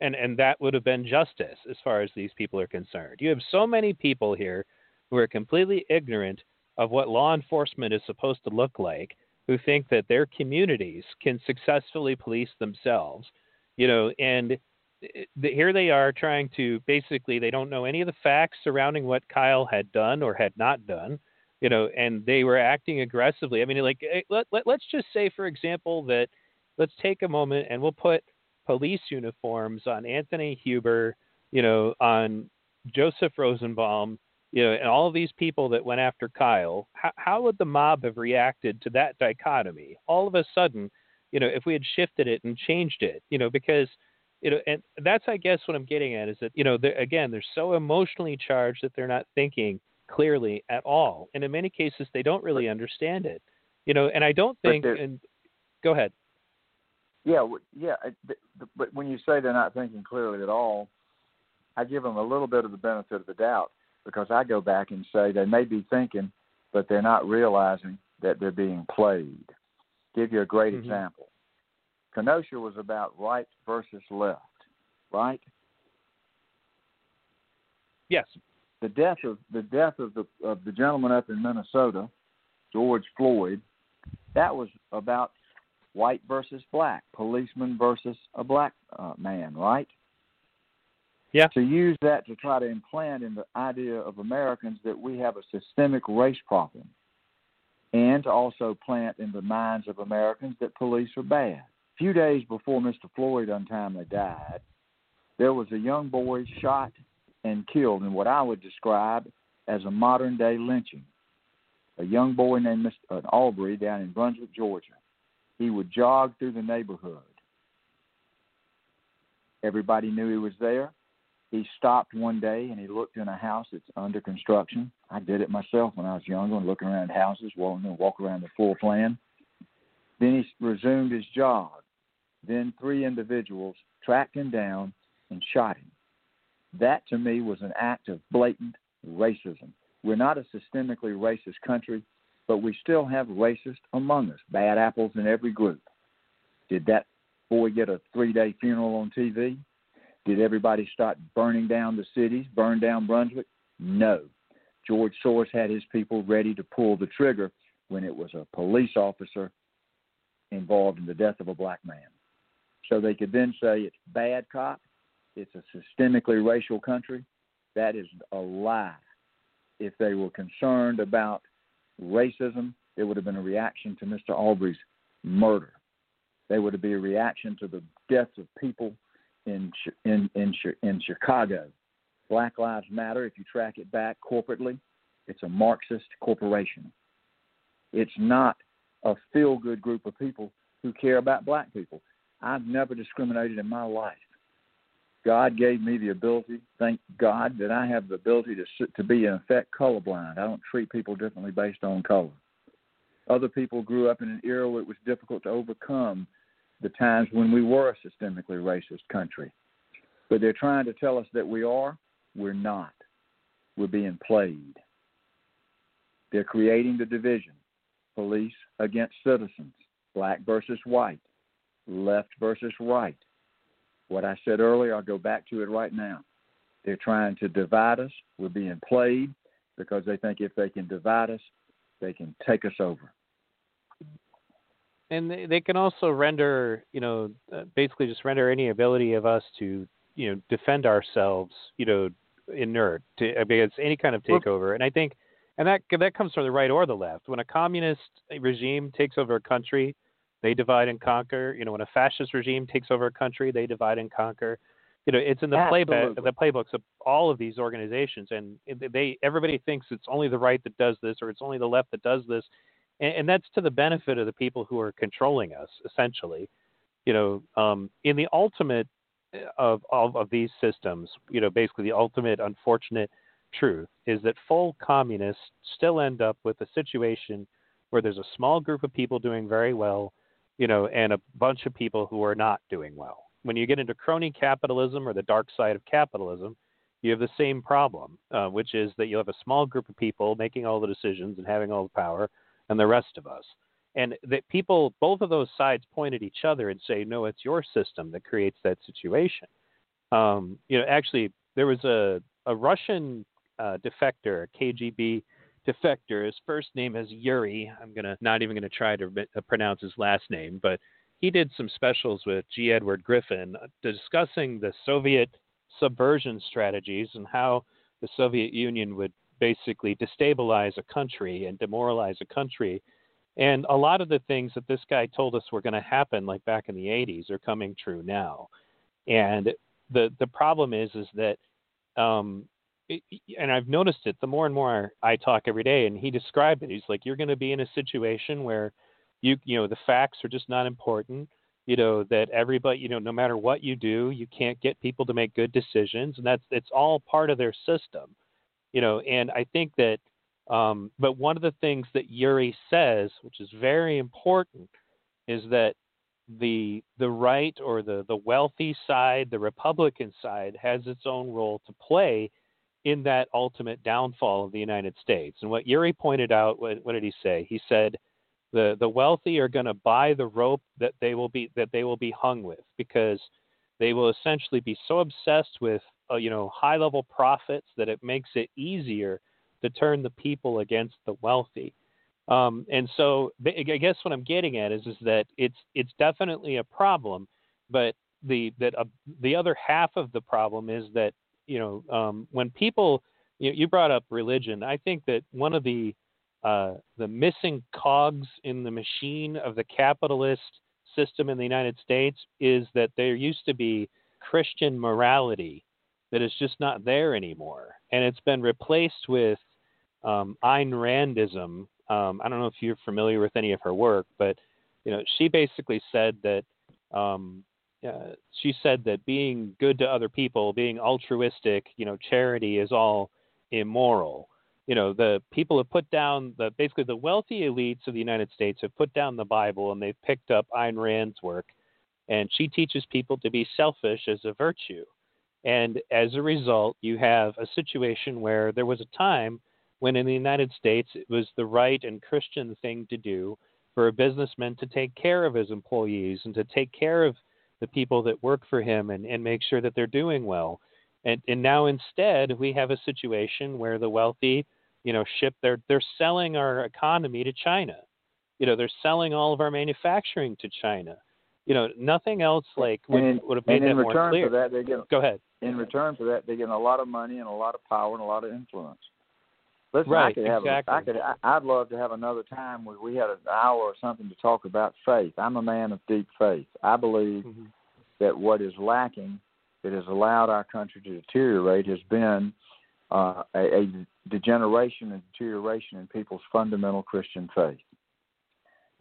And, and that would have been justice as far as these people are concerned. You have so many people here who are completely ignorant of what law enforcement is supposed to look like, who think that their communities can successfully police themselves, you know, and eh, the, here they are trying to basically they don't know any of the facts surrounding what Kyle had done or had not done, you know, and they were acting aggressively. I mean, like eh, let, let let's just say, for example, that let's take a moment and we'll put police uniforms on Anthony Huber, you know, on Joseph Rosenbaum, you know, and all of these people that went after Kyle. How, how would the mob have reacted to that dichotomy? All of a sudden, you know, if we had shifted it and changed it, you know, because you know, and that's I guess what I'm getting at is that you know, they're, again, they're so emotionally charged that they're not thinking clearly at all, and in many cases they don't really understand it, you know. And I don't think. And go ahead. Yeah, yeah, but when you say they're not thinking clearly at all, I give them a little bit of the benefit of the doubt because I go back and say they may be thinking, but they're not realizing that they're being played. Give you a great mm-hmm. example. Kenosha was about right versus left, right? Yes. The death of the death of the of the gentleman up in Minnesota, George Floyd, that was about white versus black, policeman versus a black uh, man, right? Yeah. To use that to try to implant in the idea of Americans that we have a systemic race problem. And to also plant in the minds of Americans that police are bad. A few days before Mr. Floyd untimely died, there was a young boy shot and killed in what I would describe as a modern day lynching. A young boy named Mr. Uh, Arbery down in Brunswick, Georgia. He would jog through the neighborhood. Everybody knew he was there. He stopped one day and he looked in a house that's under construction. I did it myself when I was younger, and looking around houses, walking and walk around the floor plan. Then he resumed his jog. Then three individuals tracked him down and shot him. That to me was an act of blatant racism. We're not a systemically racist country, but we still have racists among us, bad apples in every group. Did that boy get a three day funeral on TV? Did everybody start burning down the cities, burn down Brunswick? No. George Soros had his people ready to pull the trigger when it was a police officer involved in the death of a black man. So they could then say it's bad cop, it's a systemically racial country. That is a lie. If they were concerned about racism, there would have been a reaction to Mr. Arbery's murder. There would be a reaction to the deaths of people in in in in Chicago. Black Lives Matter. If you track it back corporately, it's a Marxist corporation. It's not a feel-good group of people who care about black people. I've never discriminated in my life. God gave me the ability, thank God, that I have the ability to to be in effect colorblind. I don't treat people differently based on color. Other people grew up in an era where it was difficult to overcome the times when we were a systemically racist country. But they're trying to tell us that we are. We're not. We're being played. They're creating the division police against citizens, black versus white, left versus right, what I said earlier, I'll go back to it right now. They're trying to divide us. We're being played because they think if they can divide us, they can take us over. And they, they can also render, you know, uh, basically just render any ability of us to, you know, defend ourselves, you know, inert to against any kind of takeover. And I think, and that that comes from the right or the left. When a communist regime takes over a country, they divide and conquer. You know, when a fascist regime takes over a country, they divide and conquer. You know, it's in the playbook, the playbooks of all of these organizations, and they everybody thinks it's only the right that does this, or it's only the left that does this, and, and that's to the benefit of the people who are controlling us, essentially. You know, um, in the ultimate uh, of of these systems, you know, basically the ultimate unfortunate truth is that full communists still end up with a situation where there's a small group of people doing very well you know, and a bunch of people who are not doing well. When you get into crony capitalism or the dark side of capitalism, you have the same problem, uh, which is that you have a small group of people making all the decisions and having all the power, and the rest of us. And that people, both of those sides point at each other and say, no, it's your system that creates that situation. Um, you know, actually, there was a, a Russian uh, defector, a KGB defector. His first name is Yuri. I'm gonna not even gonna try to uh, pronounce his last name, but he did some specials with G. Edward Griffin uh, discussing the Soviet subversion strategies and how the Soviet Union would basically destabilize a country and demoralize a country. And a lot of the things that this guy told us were going to happen, like back in the 80s, are coming true now. And the the problem is, is that um, and I've noticed it the more and more I talk every day, and he described it. He's like, you're going to be in a situation where you, you know, the facts are just not important. You know that everybody, you know, no matter what you do, you can't get people to make good decisions, and that's it's all part of their system. You know, and I think that, um, but one of the things that Yuri says, which is very important, is that the the right or the the wealthy side, the Republican side, has its own role to play in that ultimate downfall of the United States. And what Yuri pointed out, what, what did he say? He said, the, the wealthy are going to buy the rope that they will be that they will be hung with because they will essentially be so obsessed with uh, you know high level profits that it makes it easier to turn the people against the wealthy. Um, and so I guess what I'm getting at is is that it's it's definitely a problem, but the that uh, the other half of the problem is that you know, um, when people, you, you brought up religion. I think that one of the uh, the missing cogs in the machine of the capitalist system in the United States is that there used to be Christian morality that is just not there anymore, and it's been replaced with um, Ayn Randism. Um, I don't know if you're familiar with any of her work, but you know she basically said that um, uh, she said that being good to other people, being altruistic, you know, charity is all immoral. You know, the people have put down the basically the wealthy elites of the United States have put down the Bible and they've picked up Ayn Rand's work, and she teaches people to be selfish as a virtue. And as a result, you have a situation where there was a time when in the United States it was the right and Christian thing to do for a businessman to take care of his employees and to take care of the people that work for him and, and make sure that they're doing well. And, and now instead we have a situation where the wealthy, you know, ship they're they're selling our economy to China. You know, they're selling all of our manufacturing to China. You know, nothing else like would, in, would have made that more clear. For that, they get, Go ahead. In return for that, they get a lot of money and a lot of power and a lot of influence. Listen, right, I could have exactly. A, I could. I, I'd love to have another time where we had an hour or something to talk about faith. I'm a man of deep faith. I believe Mm-hmm. that what is lacking that has allowed our country to deteriorate has been uh, a, a degeneration and deterioration in people's fundamental Christian faith.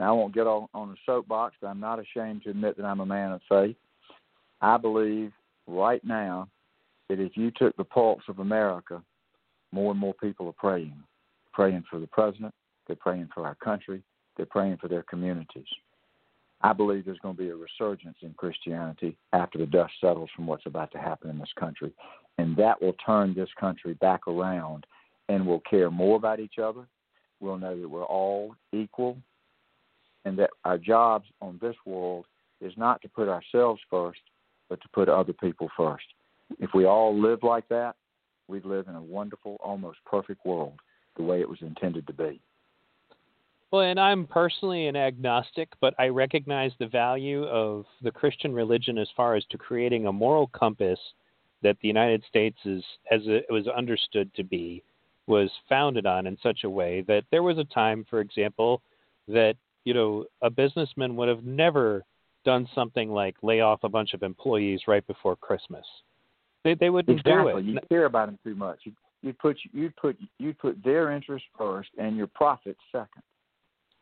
Now, I won't get on, on a soapbox, but I'm not ashamed to admit that I'm a man of faith. I believe right now that if you took the pulse of America, more and more people are praying. Praying for the president, they're praying for our country, they're praying for their communities. I believe there's going to be a resurgence in Christianity after the dust settles from what's about to happen in this country. And that will turn this country back around and we'll care more about each other. We'll know that we're all equal and that our jobs on this world is not to put ourselves first, but to put other people first. If we all live like that, we'd live in a wonderful, almost perfect world the way it was intended to be. Well, and I'm personally an agnostic, but I recognize the value of the Christian religion as far as to creating a moral compass that the United States is, as it was understood to be, was founded on in such a way that there was a time, for example, that you know a businessman would have never done something like lay off a bunch of employees right before Christmas. They they wouldn't exactly. do it. You care about them too much. You you put you put you put their interest first and your profit second.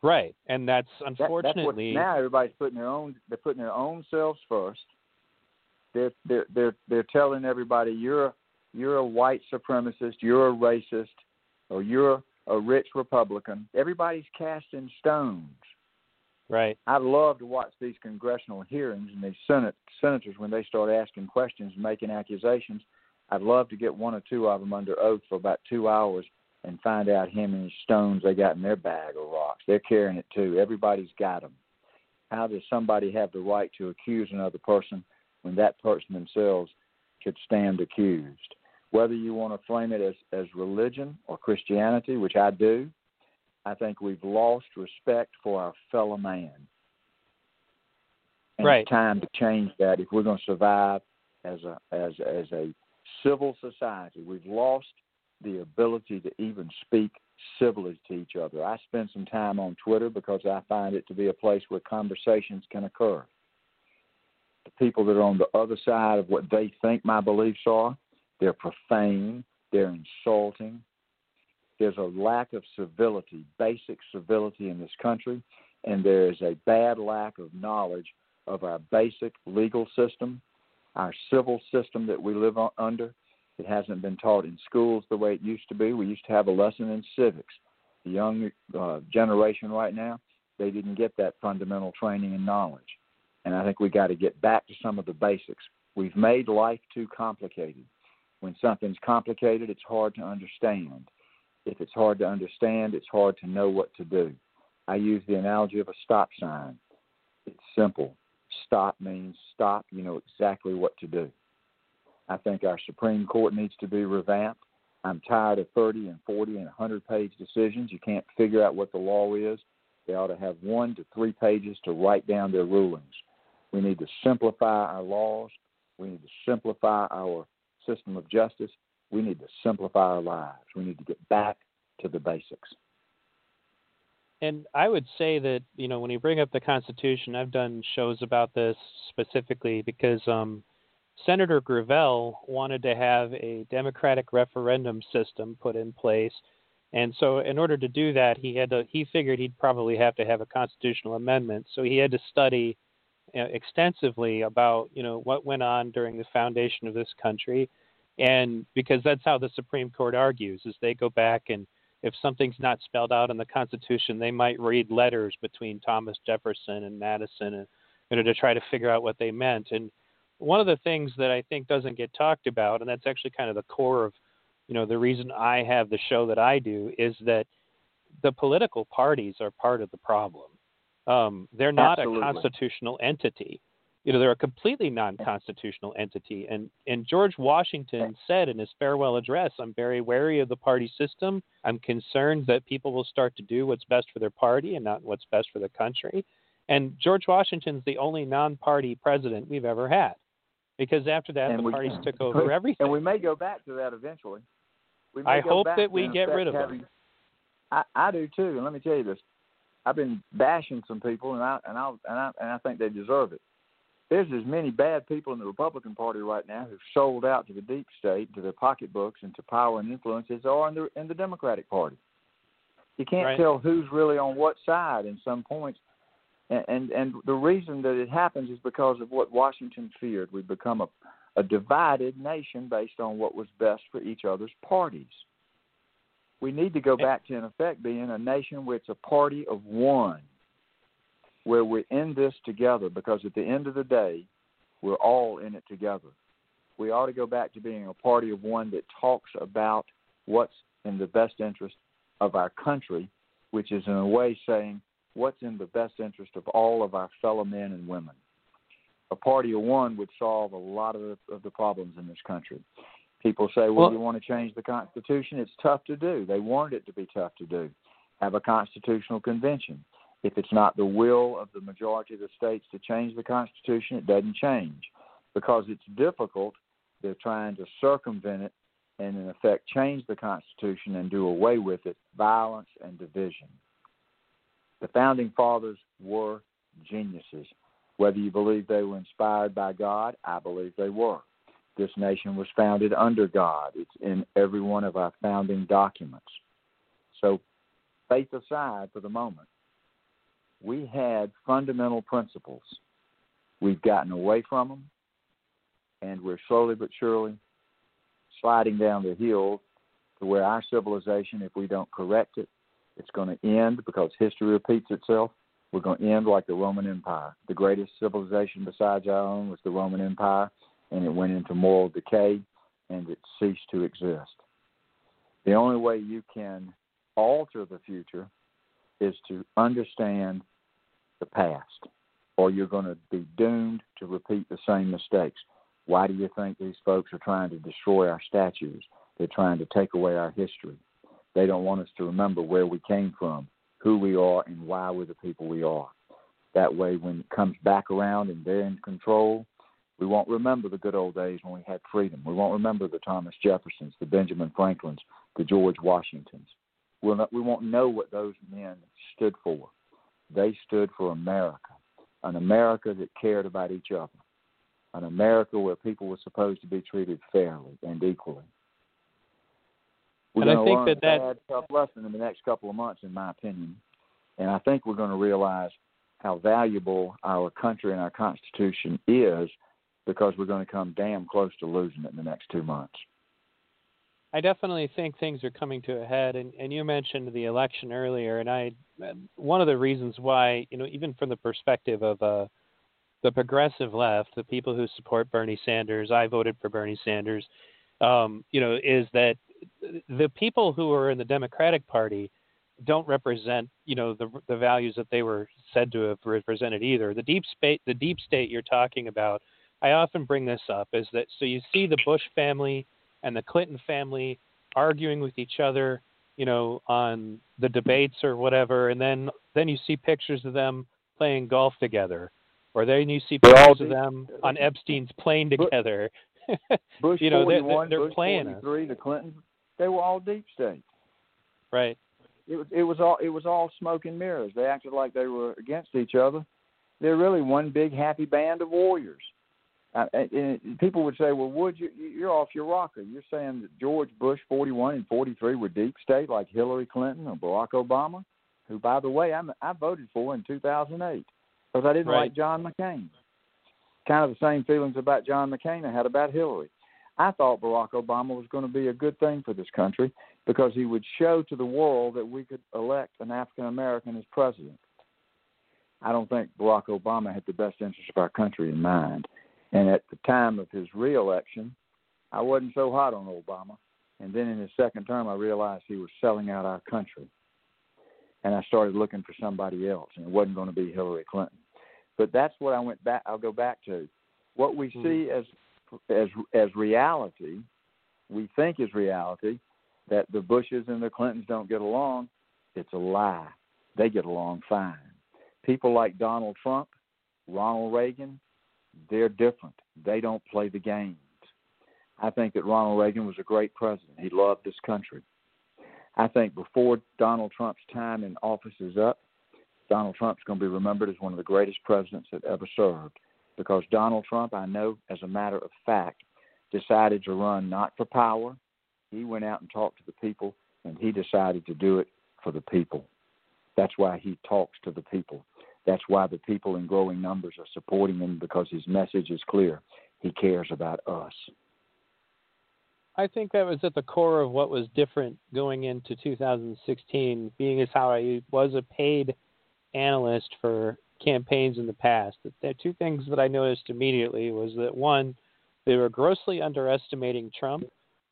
Right, and that's That, unfortunately that's what, now everybody's putting their own. They're putting their own selves first. They're they're they're they're telling everybody you're a, you're a white supremacist, you're a racist, or you're a rich Republican. Everybody's casting stones. Right. I'd love to watch these congressional hearings and these senate senators when they start asking questions and making accusations. I'd love to get one or two of them under oath for about two hours and find out how many stones they got in their bag of rocks. They're carrying it too. Everybody's got them. How does somebody have the right to accuse another person when that person themselves could stand accused? Whether you want to frame it as, as religion or Christianity, which I do, I think we've lost respect for our fellow man. And Right. it's time to change that if we're going to survive as a as as a civil society. We've lost the ability to even speak civilly to each other. I spend some time on Twitter because I find it to be a place where conversations can occur. The people that are on the other side of what they think my beliefs are, they're profane, they're insulting. There's a lack of civility, basic civility in this country, and there is a bad lack of knowledge of our basic legal system, our civil system that we live on, under. It hasn't been taught in schools the way it used to be. We used to have a lesson in civics. The young uh, generation right now, they didn't get that fundamental training and knowledge. And I think we got to get back to some of the basics. We've made life too complicated. When something's complicated, it's hard to understand. If it's hard to understand, it's hard to know what to do. I use the analogy of a stop sign. It's simple. Stop means stop. You know exactly what to do. I think our Supreme Court needs to be revamped. I'm tired of 30 and 40 and 100 page decisions. You can't figure out what the law is. They ought to have one to three pages to write down their rulings. We need to simplify our laws. We need to simplify our system of justice. We need to simplify our lives. We need to get back to the basics. and I would say that you know when you bring up the Constitution, I've done shows about this specifically because um, Senator Gravel wanted to have a democratic referendum system put in place, and so in order to do that, he had to he figured he'd probably have to have a constitutional amendment. So he had to study extensively about you know what went on during the foundation of this country, and because that's how the Supreme Court argues is they go back and if something's not spelled out in the Constitution, they might read letters between Thomas Jefferson and Madison and, you know, to try to figure out what they meant. And one of the things that I think doesn't get talked about, and that's actually kind of the core of, you know, the reason I have the show that I do, is that the political parties are part of the problem. Um, they're not Absolutely. a constitutional entity you know they're a completely non-constitutional entity. And and george washington said in his farewell address i'm very wary of the party system. I'm concerned that people will start to do what's best for their party and not what's best for the country. And george washington's the only non-party president we've ever had because after that and the we, parties took over everything and we may go back to that eventually. We may i hope that we get rid of them. I, I do too and let me tell you this. I've been bashing some people and i and i and i and i think they deserve it there's as many bad people in the Republican Party right now who've sold out to the deep state, to their pocketbooks, and to power and influence as there are in the in the Democratic Party. You can't Right. tell who's really on what side in some points, and, and and the reason that it happens is because of what Washington feared. We've become a a divided nation based on what was best for each other's parties. We need to go back to, in effect, being a nation where it's a party of one where we're in this together because at the end of the day, we're all in it together. We ought to go back to being a party of one that talks about what's in the best interest of our country, which is in a way saying what's in the best interest of all of our fellow men and women. A party of one would solve a lot of the, of the problems in this country. People say, well, Well- you want to change the Constitution? It's tough to do. They wanted it to be tough to do. Have a constitutional convention if it's not the will of the majority of the states to change the Constitution, it doesn't change. Because it's difficult, they're trying to circumvent it and, in effect, change the Constitution and do away with it violence and division. The founding fathers were geniuses. Whether you believe they were inspired by God, I believe they were. This nation was founded under God. It's in every one of our founding documents. So, faith aside for the moment, we had fundamental principles. We've gotten away from them, and we're slowly but surely sliding down the hill to where our civilization, if we don't correct it, it's going to end because history repeats itself. We're going to end like the Roman Empire. The greatest civilization besides our own was the Roman Empire, and it went into moral decay and it ceased to exist. The only way you can alter the future is to understand the past, or you're going to be doomed to repeat the same mistakes. Why do you think these folks are trying to destroy our statues? They're trying to take away our history. They don't want us to remember where we came from, who we are, and why we're the people we are. That way, when it comes back around and they're in control, we won't remember the good old days when we had freedom. We won't remember the Thomas Jeffersons, the Benjamin Franklins, the George Washingtons. We'll not, we won't know what those men stood for. They stood for America, an America that cared about each other, an America where people were supposed to be treated fairly and equally. We're And I going to think learn that a that- bad, tough lesson in the next couple of months, in my opinion. And I think we're going to realize how valuable our country and our Constitution is because we're going to come damn close to losing it in the next two months. I definitely think things are coming to a head, and, and you mentioned the election earlier, and I one of the reasons why you know even from the perspective of uh, the progressive left, the people who support Bernie Sanders, I voted for Bernie Sanders, um, you know, is that the people who are in the Democratic Party don't represent you know the the values that they were said to have represented either. The deep state, the deep state you're talking about, I often bring this up is that so you see the Bush family and the Clinton family arguing with each other, you know, on the debates or whatever, and then then you see pictures of them playing golf together, or then you see They're all pictures of them on Epstein's plane together. Bush You know, they're- 41, they're Bush playing 43, the Clintons, they were all deep state. right. it was it was all it was all smoke and mirrors. They acted like they were against each other. They're really one big happy band of warriors. Uh, and people would say, "Well, Wood, you, you're off your rocker. You're saying that George Bush 41 and 43 were deep state, like Hillary Clinton or Barack Obama, who, by the way, I'm, I voted for in 2008 because I didn't right. like John McCain. Kind of the same feelings about John McCain I had about Hillary. I thought Barack Obama was going to be a good thing for this country because he would show to the world that we could elect an African American as president. I don't think Barack Obama had the best interest of our country in mind. And at the time of his reelection, I wasn't so hot on Obama. And then in his second term, I realized he was selling out our country. And I started looking for somebody else, and it wasn't going to be Hillary Clinton. But that's what I went back. I'll go back to what we mm-hmm. see as as as reality. We think is reality that the Bushes and the Clintons don't get along. It's a lie. They get along fine. People like Donald Trump, Ronald Reagan, they're different. They don't play the games. I think that Ronald Reagan was a great president. He loved this country. I think before Donald Trump's time in office is up, Donald Trump's going to be remembered as one of the greatest presidents that ever served because Donald Trump, I know as a matter of fact, decided to run not for power. He went out and talked to the people, and he decided to do it for the people. That's why he talks to the people. That's why the people in growing numbers are supporting him because his message is clear. He cares about us. I think that was at the core of what was different going into 2016, being as how I was a paid analyst for campaigns in the past. The two things that I noticed immediately was that one, they were grossly underestimating Trump,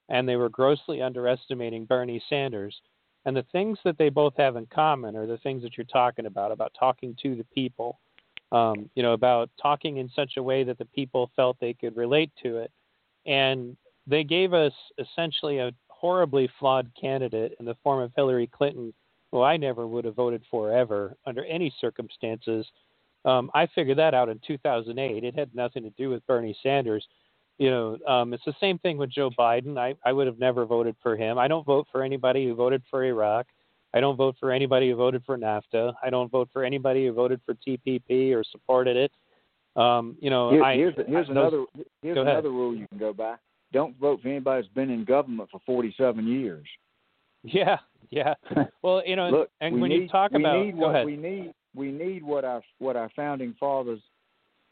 and they were grossly underestimating Bernie Sanders. And the things that they both have in common are the things that you're talking about, about talking to the people, um, you know, about talking in such a way that the people felt they could relate to it. And they gave us essentially a horribly flawed candidate in the form of Hillary Clinton, who I never would have voted for ever under any circumstances. Um, I figured that out in 2008. It had nothing to do with Bernie Sanders you know, um, it's the same thing with Joe Biden. I, I would have never voted for him. I don't vote for anybody who voted for Iraq. I don't vote for anybody who voted for NAFTA. I don't vote for anybody who voted for TPP or supported it. Um, you know, Here, I, here's, here's those, another here's another rule you can go by. Don't vote for anybody that's been in government for 47 years. Yeah, yeah. Well, you know, Look, and when need, you talk we about, need what ahead. we need, we need what our what our founding fathers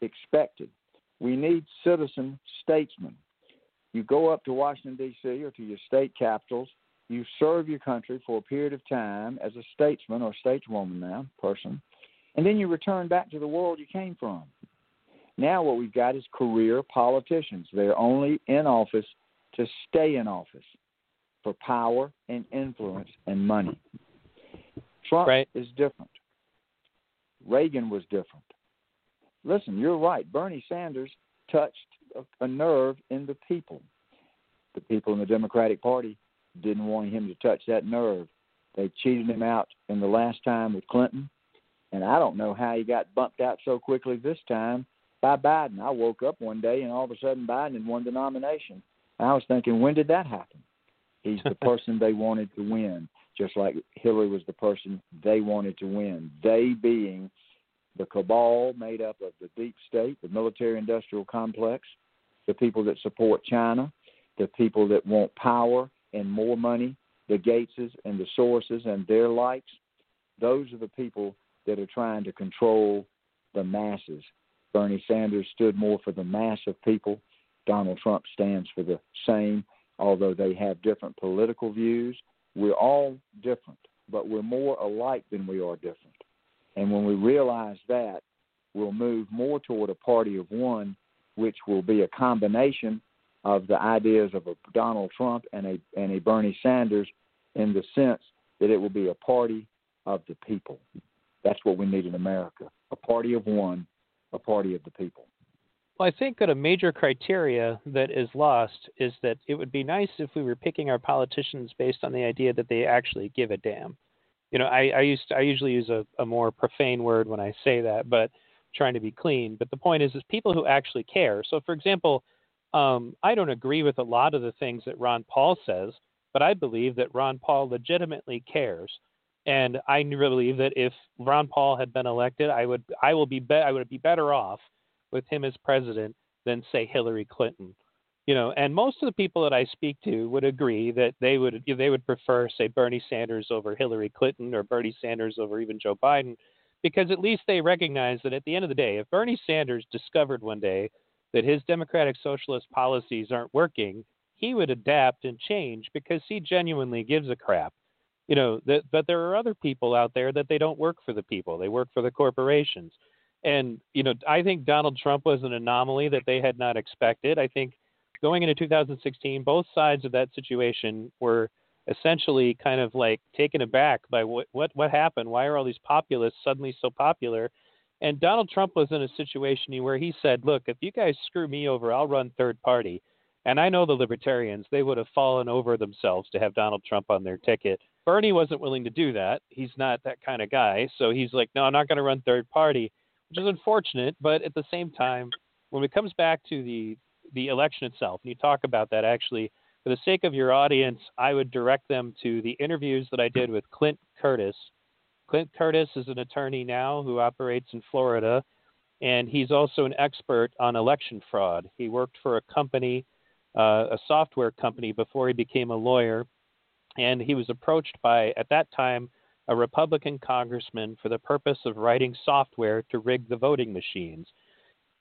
expected. We need citizen statesmen. You go up to Washington, D.C., or to your state capitals. You serve your country for a period of time as a statesman or stateswoman now, person, and then you return back to the world you came from. Now, what we've got is career politicians. They're only in office to stay in office for power and influence and money. Trump right. is different. Reagan was different. Listen, you're right. Bernie Sanders touched a, a nerve in the people. The people in the Democratic Party didn't want him to touch that nerve. They cheated him out in the last time with Clinton, and I don't know how he got bumped out so quickly this time by Biden. I woke up one day and all of a sudden Biden had won the nomination. And I was thinking, when did that happen? He's the person they wanted to win, just like Hillary was the person they wanted to win. They being the cabal made up of the deep state, the military industrial complex, the people that support China, the people that want power and more money, the Gateses and the Soroses and their likes. Those are the people that are trying to control the masses. Bernie Sanders stood more for the mass of people. Donald Trump stands for the same, although they have different political views. We're all different, but we're more alike than we are different. And when we realize that, we'll move more toward a party of one, which will be a combination of the ideas of a Donald Trump and a and a Bernie Sanders in the sense that it will be a party of the people. That's what we need in America. A party of one, a party of the people. Well, I think that a major criteria that is lost is that it would be nice if we were picking our politicians based on the idea that they actually give a damn you know, I, I used to, I usually use a, a more profane word when I say that, but trying to be clean. But the point is, is people who actually care. So, for example, um, I don't agree with a lot of the things that Ron Paul says, but I believe that Ron Paul legitimately cares. And I believe that if Ron Paul had been elected, I would I will be, be I would be better off with him as president than say Hillary Clinton. You know, and most of the people that I speak to would agree that they would they would prefer say Bernie Sanders over Hillary Clinton or Bernie Sanders over even Joe Biden because at least they recognize that at the end of the day, if Bernie Sanders discovered one day that his democratic socialist policies aren't working, he would adapt and change because he genuinely gives a crap. You know that but there are other people out there that they don't work for the people. They work for the corporations. And you know i think donald trump was an anomaly that they had not expected. I think going into 2016 both sides of that situation were essentially kind of like taken aback by what what what happened why are all these populists suddenly so popular and donald trump was in a situation where he said look if you guys screw me over i'll run third party and i know the libertarians they would have fallen over themselves to have donald trump on their ticket Bernie wasn't willing to do that. He's not that kind of guy. So he's like, no, I'm not going to run third party, which is unfortunate. But at the same time, when it comes back to the the election itself, and you talk about that, actually, for the sake of your audience, I would direct them to the interviews that I did with Clint Curtis. Clint Curtis is an attorney now who operates in Florida, and he's also an expert on election fraud. He worked for a company, uh, a software company, before he became a lawyer and he was approached by, at that time, a Republican congressman for the purpose of writing software to rig the voting machines.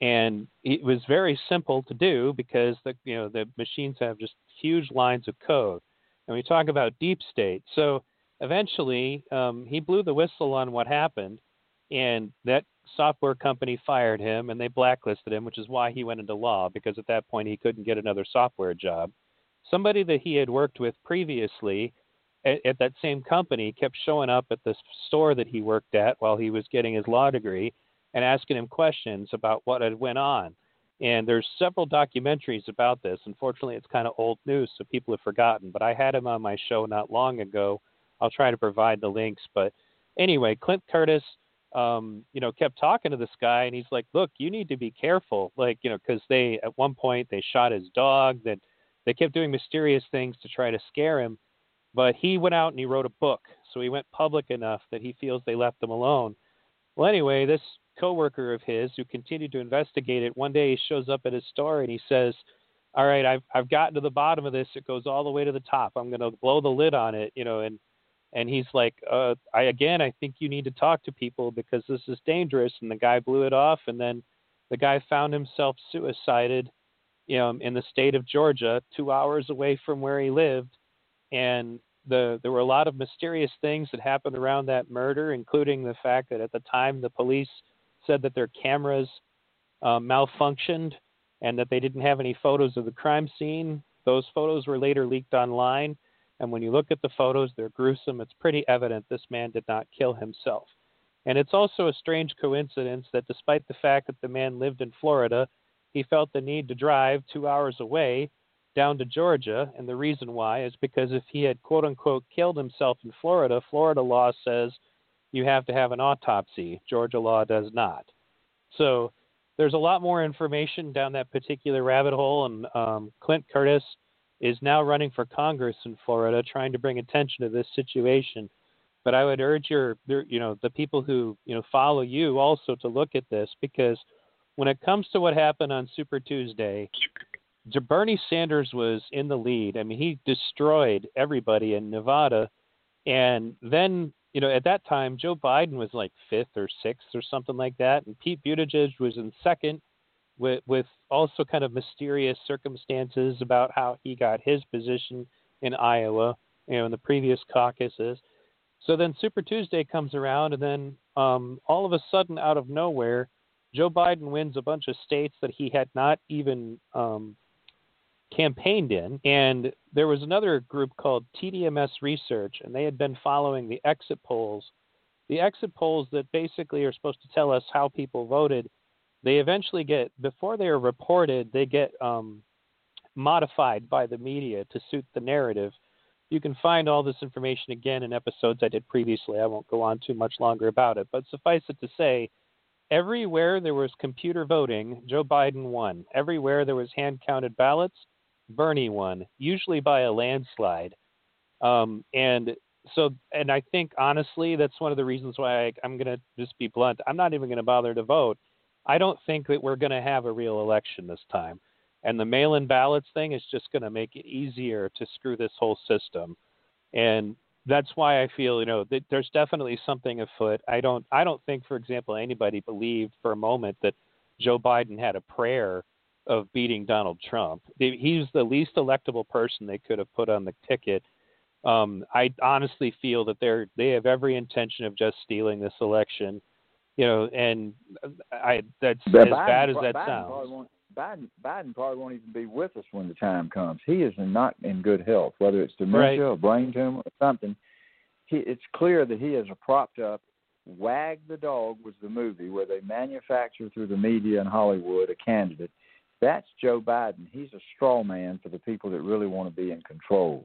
And it was very simple to do because the you know the machines have just huge lines of code. And we talk about deep state. So eventually, um, he blew the whistle on what happened, and that software company fired him and they blacklisted him, which is why he went into law because at that point he couldn't get another software job somebody that he had worked with previously at, at, that same company kept showing up at the store that he worked at while he was getting his law degree and asking him questions about what had went on. And there's several documentaries about this. Unfortunately, it's kind of old news, so people have forgotten. But I had him on my show not long ago. I'll try to provide the links. But anyway, Clint Curtis, um, you know, kept talking to this guy, and he's like, "Look, you need to be careful." Like, you know, because they at one point they shot his dog. That they kept doing mysterious things to try to scare him, but he went out and he wrote a book. So he went public enough that he feels they left him alone. Well, anyway, this coworker of his who continued to investigate it, one day he shows up at his store and he says, "All right, I've I've gotten to the bottom of this. It goes all the way to the top. I'm going to blow the lid on it, you know." And and he's like, uh, "I again, I think you need to talk to people because this is dangerous." And the guy blew it off, and then the guy found himself suicided you know, in the state of Georgia, two hours away from where he lived, and the there were a lot of mysterious things that happened around that murder, including the fact that at the time the police said that their cameras uh, malfunctioned and that they didn't have any photos of the crime scene. Those photos were later leaked online, and when you look at the photos, they're gruesome. It's pretty evident this man did not kill himself. And it's also a strange coincidence that despite the fact that the man lived in Florida, he felt the need to drive two hours away down to Georgia. And the reason why is because if he had quote unquote killed himself in Florida, Florida law says you have to have an autopsy. Georgia law does not. So there's a lot more information down that particular rabbit hole. And um, Clint Curtis is now running for Congress in Florida, trying to bring attention to this situation. But I would urge your, you know, the people who you know follow you also to look at this because when it comes to what happened on Super Tuesday, Bernie Sanders was in the lead. I mean, he destroyed everybody in Nevada. And then, you know, at that time, Joe Biden was like fifth or sixth or something like that. And Pete Buttigieg was in second with, with also kind of mysterious circumstances about how he got his position in Iowa, you know, in the previous caucuses. So then Super Tuesday comes around, and then um, all of a sudden, out of nowhere, Joe Biden wins a bunch of states that he had not even um, campaigned in. And there was another group called TDMS Research, and they had been following the exit polls. The exit polls that basically are supposed to tell us how people voted, they eventually get, before they are reported, they get um, modified by the media to suit the narrative. You can find all this information again in episodes I did previously. I won't go on too much longer about it, but suffice it to say, Everywhere there was computer voting, Joe Biden won. Everywhere there was hand counted ballots, Bernie won, usually by a landslide. Um, and so, and I think honestly, that's one of the reasons why I, I'm going to just be blunt. I'm not even going to bother to vote. I don't think that we're going to have a real election this time. And the mail in ballots thing is just going to make it easier to screw this whole system. And that's why I feel, you know, that there's definitely something afoot. I don't, I don't think, for example, anybody believed for a moment that Joe Biden had a prayer of beating Donald Trump. He's the least electable person they could have put on the ticket. Um, I honestly feel that they're they have every intention of just stealing this election. You know, and I that's but as Biden, bad as that Biden sounds. Biden, Biden probably won't even be with us when the time comes. He is not in good health, whether it's dementia Right. or brain tumor or something. He, it's clear that he is a propped up. Wag the Dog was the movie where they manufacture through the media and Hollywood a candidate. That's Joe Biden. He's a straw man for the people that really want to be in control.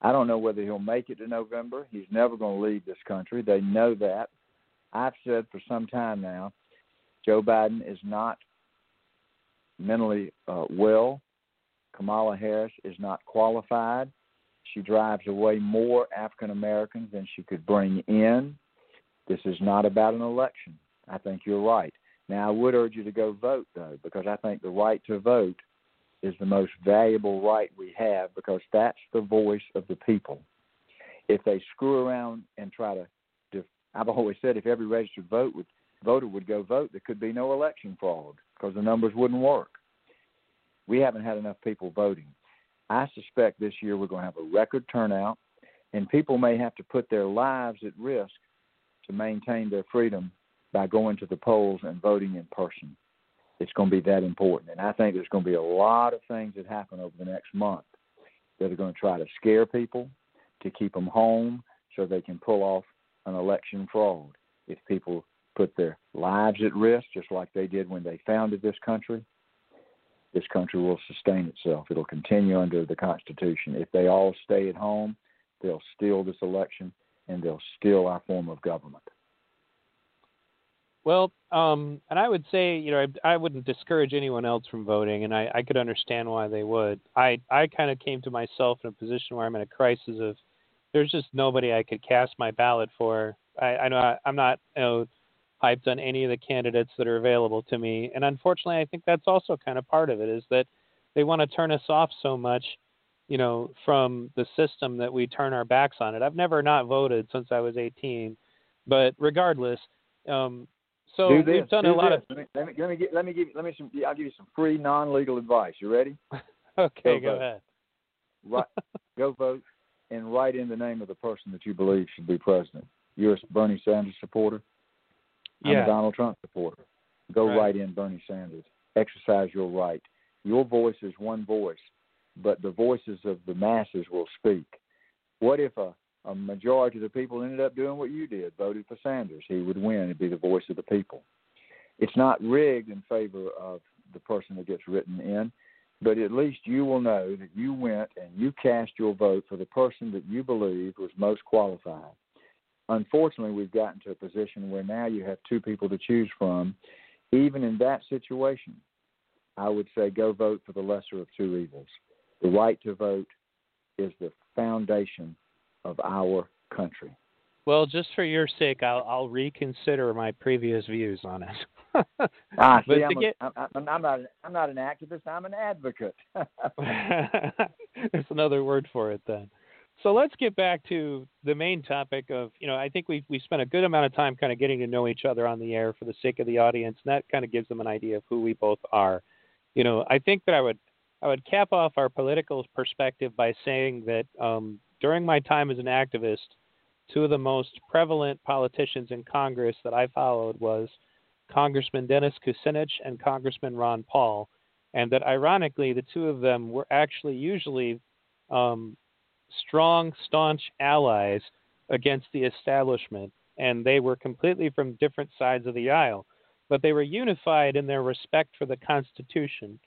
I don't know whether he'll make it to November. He's never going to leave this country. They know that. I've said for some time now, Joe Biden is not mentally uh, well. Kamala Harris is not qualified. She drives away more African Americans than she could bring in. This is not about an election. I think you're right. Now, I would urge you to go vote, though, because I think the right to vote is the most valuable right we have because that's the voice of the people. If they screw around and try to, def- I've always said if every registered vote would, voter would go vote, there could be no election fraud because the numbers wouldn't work. We haven't had enough people voting. I suspect this year we're going to have a record turnout, and people may have to put their lives at risk to maintain their freedom by going to the polls and voting in person. It's going to be that important. And I think there's going to be a lot of things that happen over the next month that are going to try to scare people, to keep them home so they can pull off an election fraud. If people put their lives at risk, just like they did when they founded this country, this country will sustain itself. It'll continue under the Constitution. If they all stay at home, they'll steal this election and they'll steal our form of government. Well, um, and I would say, you know, I, I wouldn't discourage anyone else from voting, and I, I could understand why they would. I, I kind of came to myself in a position where I'm in a crisis of there's just nobody I could cast my ballot for. I, I know I, I'm not, you know, hyped on any of the candidates that are available to me, and unfortunately, I think that's also kind of part of it is that they want to turn us off so much, you know, from the system that we turn our backs on it. I've never not voted since I was 18, but regardless. Um, so do this. we've done do a lot this. Let me, let me let me get, let me give let me some. I'll give you some free non-legal advice. You ready? okay, Go go ahead. Right, go vote and write in the name of the person that you believe should be president. You're a Bernie Sanders supporter. I'm Yeah. a Donald Trump supporter. Go Right. write in Bernie Sanders. Exercise your right. Your voice is one voice, but the voices of the masses will speak. What if a, a majority of the people ended up doing what you did, voted for Sanders? He would win. It'd be the voice of the people. It's not rigged in favor of the person that gets written in, but at least you will know that you went and you cast your vote for the person that you believe was most qualified. Unfortunately, we've gotten to a position where now you have two people to choose from. Even in that situation, I would say go vote for the lesser of two evils. The right to vote is the foundation of our country. Well, just for your sake, I'll, I'll reconsider my previous views on it. Ah, But see, I'm, get- a, I'm, I'm, I'm not. I'm not an activist. I'm an advocate. That's another word for it then. So let's get back to the main topic of, you know, I think we we spent a good amount of time kind of getting to know each other on the air for the sake of the audience, and that kind of gives them an idea of who we both are. You know, I think that I would I would cap off our political perspective by saying that um, during my time as an activist, two of the most prevalent politicians in Congress that I followed was Congressman Dennis Kucinich and Congressman Ron Paul, and that ironically, the two of them were actually usually um, strong, staunch allies against the establishment, and they were completely from different sides of the aisle, but they were unified in their respect for the Constitution.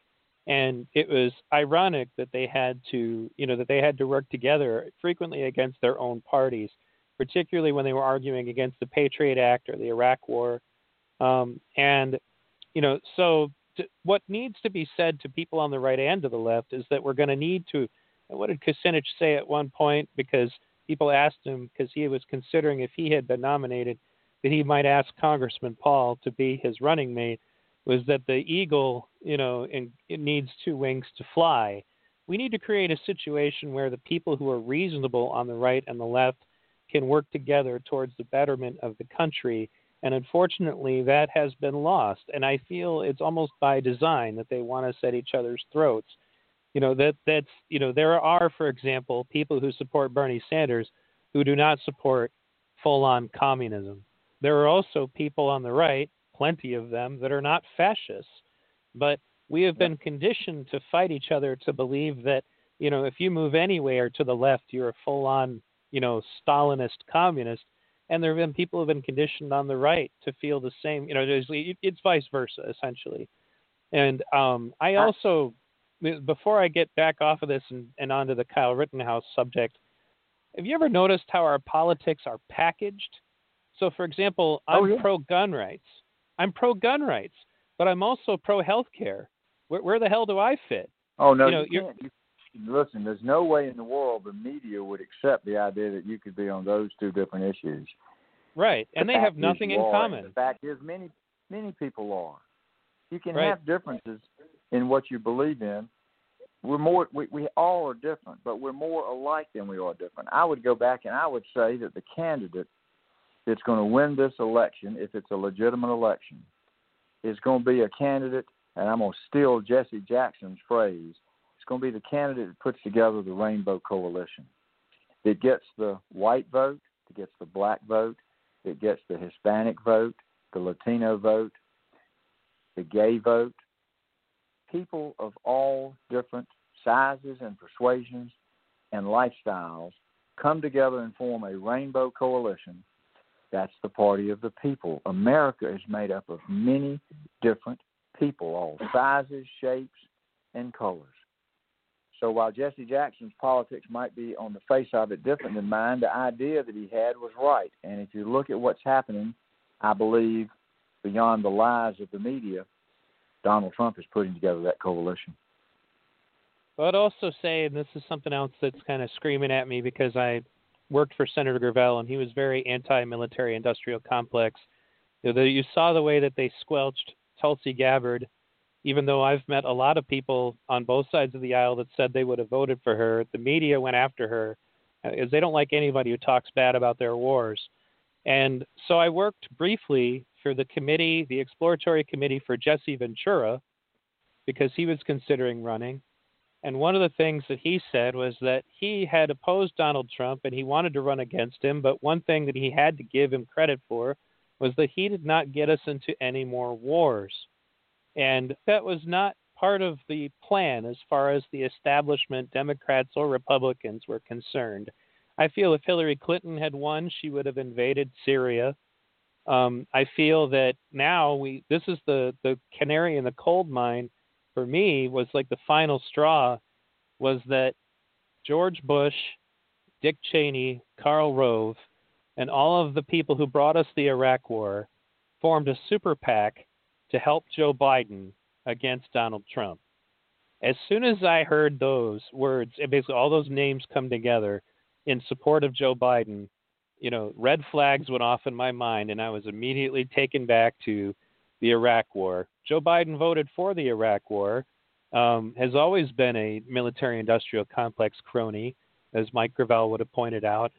And it was ironic that they had to, you know, that they had to work together frequently against their own parties, particularly when they were arguing against the Patriot Act or the Iraq War. Um, and, you know, so to, what needs to be said to people on the right and to the left is that we're going to need to, what did Kucinich say at one point? Because people asked him because he was considering if he had been nominated that he might ask Congressman Paul to be his running mate was that the eagle, you know, in, it needs two wings to fly. We need to create a situation where the people who are reasonable on the right and the left can work together towards the betterment of the country. And unfortunately, that has been lost. And I feel it's almost by design that they want to set each other's throats. You know that that's you know there are, for example, people who support Bernie Sanders who do not support full-on communism. There are also people on the right plenty of them that are not fascists. But we have been conditioned to fight each other to believe that, you know, if you move anywhere to the left, you're a full on, you know, Stalinist communist. And there have been people who have been conditioned on the right to feel the same, you know, it's vice versa, essentially. And um, I also, before I get back off of this and, and onto the Kyle Rittenhouse subject, have you ever noticed how our politics are packaged? So, for example, I'm oh, yeah. pro gun rights. I'm pro gun rights, but I'm also pro health care. Where, where, the hell do I fit? Oh no, you, know, you can't. You, listen, there's no way in the world the media would accept the idea that you could be on those two different issues. Right, and the they have nothing in common. The fact is, many many people are. You can right. have differences in what you believe in. We're more. We, we all are different, but we're more alike than we are different. I would go back and I would say that the candidate that's going to win this election, if it's a legitimate election, is going to be a candidate, and I'm going to steal Jesse Jackson's phrase. It's going to be the candidate that puts together the Rainbow Coalition. It gets the white vote, it gets the black vote, it gets the Hispanic vote, the Latino vote, the gay vote. People of all different sizes and persuasions and lifestyles come together and form a rainbow coalition that's the party of the people. America is made up of many different people, all sizes, shapes, and colors. So while Jesse Jackson's politics might be on the face of it different than mine, the idea that he had was right. And if you look at what's happening, I believe beyond the lies of the media, Donald Trump is putting together that coalition. But I'd also say, and this is something else that's kind of screaming at me because I worked for Senator Gravel, and he was very anti-military industrial complex. You, know, you saw the way that they squelched Tulsi Gabbard, even though I've met a lot of people on both sides of the aisle that said they would have voted for her. The media went after her because uh, they don't like anybody who talks bad about their wars. And so I worked briefly for the committee, the exploratory committee for Jesse Ventura, because he was considering running. And one of the things that he said was that he had opposed Donald Trump and he wanted to run against him, but one thing that he had to give him credit for was that he did not get us into any more wars. And that was not part of the plan as far as the establishment, Democrats or Republicans, were concerned. I feel if Hillary Clinton had won, she would have invaded Syria. Um, I feel that now we this is the the canary in the coal mine for me was like the final straw was that George Bush, Dick Cheney, Karl Rove, and all of the people who brought us the Iraq War formed a super PAC to help Joe Biden against Donald Trump. As soon as I heard those words, basically all those names come together in support of Joe Biden, you know, red flags went off in my mind, and I was immediately taken back to the Iraq War. Joe Biden voted for the Iraq War, um, has always been a military industrial complex crony, as Mike Gravel would have pointed out.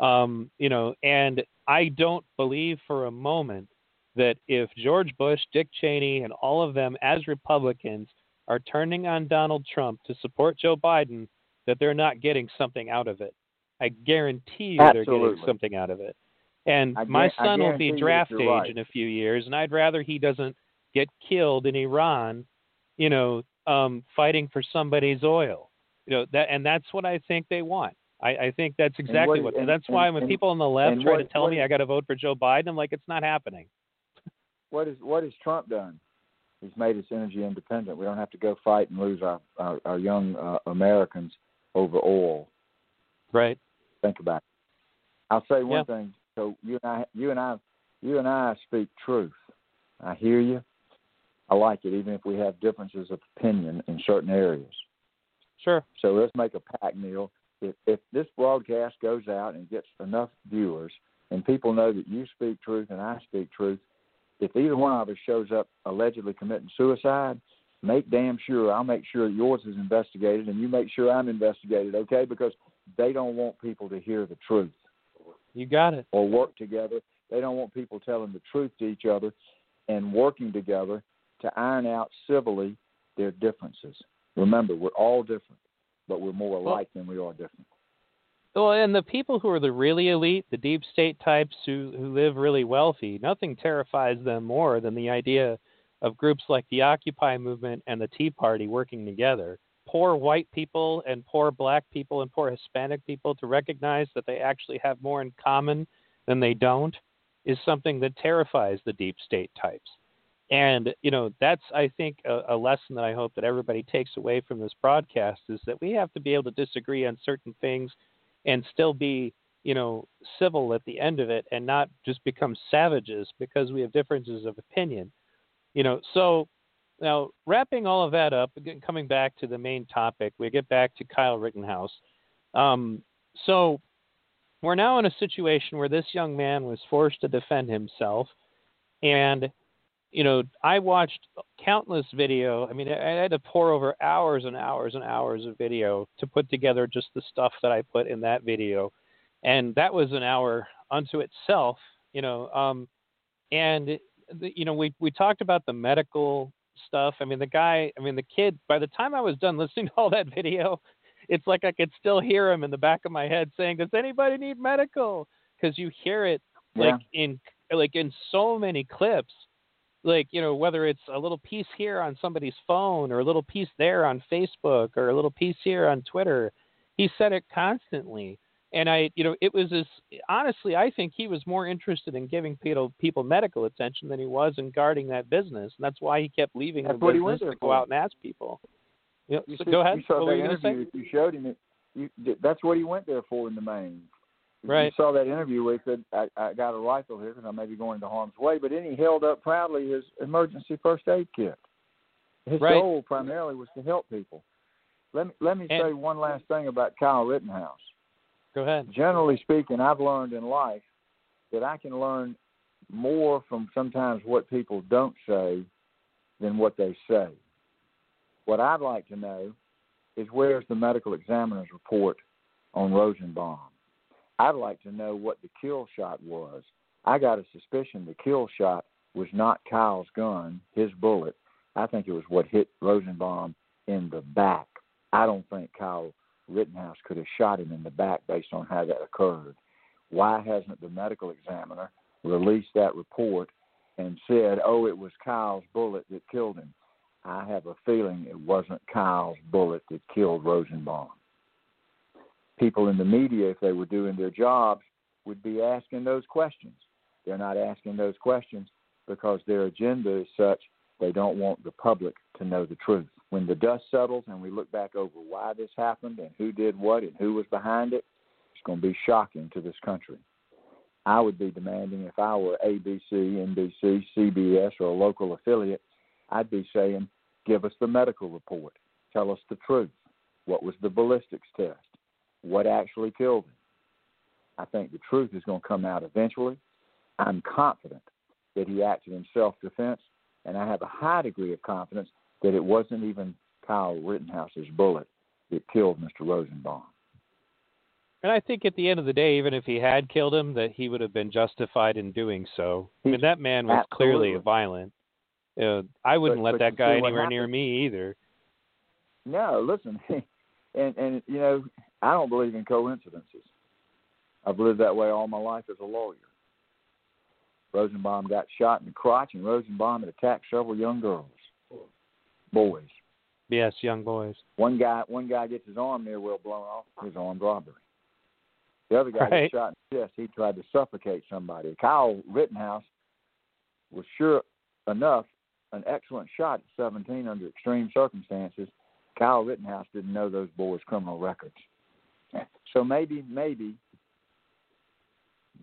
Um, you know, and I don't believe for a moment that if George Bush, Dick Cheney, and all of them as Republicans are turning on Donald Trump to support Joe Biden, that they're not getting something out of it. I guarantee you Absolutely. they're getting something out of it. And I my son will be draft age right. in a few years, and I'd rather he doesn't get killed in Iran, you know, um, fighting for somebody's oil. You know that, and that's what I think they want. I, I think that's exactly what. what and, that's and, why when and, people on the left try what, to tell what, me I got to vote for Joe Biden, I'm like, it's not happening. What is what has Trump done? He's made us energy independent. We don't have to go fight and lose our our, our young uh, Americans over oil. Right. Think about it. I'll say one yeah. thing. So you and I, you and I, you and I speak truth. I hear you. I like it, even if we have differences of opinion in certain areas. Sure. So let's make a pact, Neil. if if this broadcast goes out and gets enough viewers and people know that you speak truth and I speak truth, if either one of us shows up allegedly committing suicide, make damn sure I'll make sure yours is investigated and you make sure I'm investigated, okay? Because they don't want people to hear the truth. You got it. Or work together. They don't want people telling the truth to each other and working together to iron out civilly their differences. Remember, we're all different, but we're more alike well, than we are different. Well, and the people who are the really elite, the deep state types who who live really wealthy, nothing terrifies them more than the idea of groups like the Occupy movement and the Tea Party working together. Poor white people and poor black people and poor Hispanic people to recognize that they actually have more in common than they don't is something that terrifies the deep state types. And you know that's I think a, a lesson that I hope that everybody takes away from this broadcast is that we have to be able to disagree on certain things and still be you know civil at the end of it and not just become savages because we have differences of opinion you know so now wrapping all of that up again coming back to the main topic we get back to kyle rittenhouse um, so we're now in a situation where this young man was forced to defend himself and you know, I watched countless video. I mean, I had to pour over hours and hours and hours of video to put together just the stuff that I put in that video, and that was an hour unto itself. You know, um, and the, you know, we we talked about the medical stuff. I mean, the guy. I mean, the kid. By the time I was done listening to all that video, it's like I could still hear him in the back of my head saying, "Does anybody need medical?" Because you hear it like yeah. in like in so many clips like you know whether it's a little piece here on somebody's phone or a little piece there on Facebook or a little piece here on Twitter. He said it constantly, and I you know it was as honestly I think he was more interested in giving people people medical attention than he was in guarding that business, and that's why he kept leaving that's the business to go out and ask people. You, you so see, go ahead. You saw what that interview. You showed him it. You, that's what he went there for in the main. Right. You saw that interview where he said, I, I got a rifle here because I may be going into harm's way, but then he held up proudly his emergency first aid kit. His right. goal primarily was to help people. Let me, let me and, say one last thing about Kyle Rittenhouse. Go ahead. Generally speaking, I've learned in life that I can learn more from sometimes what people don't say than what they say. What I'd like to know is where's the medical examiner's report on Rosenbaum? I'd like to know what the kill shot was. I got a suspicion the kill shot was not Kyle's gun, his bullet. I think it was what hit Rosenbaum in the back. I don't think Kyle Rittenhouse could have shot him in the back based on how that occurred. Why hasn't the medical examiner released that report and said, oh, it was Kyle's bullet that killed him? I have a feeling it wasn't Kyle's bullet that killed Rosenbaum people in the media, if they were doing their jobs, would be asking those questions. They're not asking those questions because their agenda is such they don't want the public to know the truth. When the dust settles and we look back over why this happened and who did what and who was behind it, it's going to be shocking to this country. I would be demanding if I were ABC, NBC, CBS, or a local affiliate, I'd be saying, give us the medical report. Tell us the truth. What was the ballistics test? what actually killed him. I think the truth is going to come out eventually. I'm confident that he acted in self defense, and I have a high degree of confidence that it wasn't even Kyle Rittenhouse's bullet that killed Mr. Rosenbaum. And I think at the end of the day, even if he had killed him, that he would have been justified in doing so. I mean, that man was Absolutely. clearly violent. Uh, I wouldn't but, let but that guy anywhere near me either. No, listen, and and you know, I don't believe in coincidences. I've lived that way all my life as a lawyer. Rosenbaum got shot in the crotch, and Rosenbaum had attacked several young girls, boys. Yes, young boys. One guy, one guy gets his arm near well blown off. His armed robbery. The other guy right. shot in the chest. He tried to suffocate somebody. Kyle Rittenhouse was sure enough an excellent shot at 17 under extreme circumstances. Kyle Rittenhouse didn't know those boys' criminal records. So maybe, maybe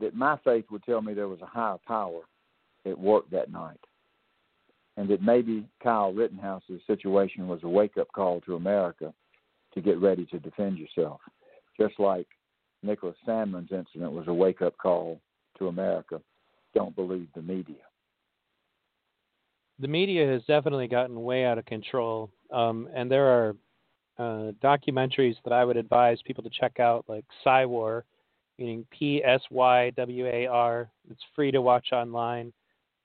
that my faith would tell me there was a higher power at work that night. And that maybe Kyle Rittenhouse's situation was a wake up call to America to get ready to defend yourself. just like Nicholas Sandmann's incident was a wake up call to America. Don't believe the media. The media has definitely gotten way out of control, um, and there are uh, documentaries that I would advise people to check out, like Psywar, meaning P S Y W A R. It's free to watch online.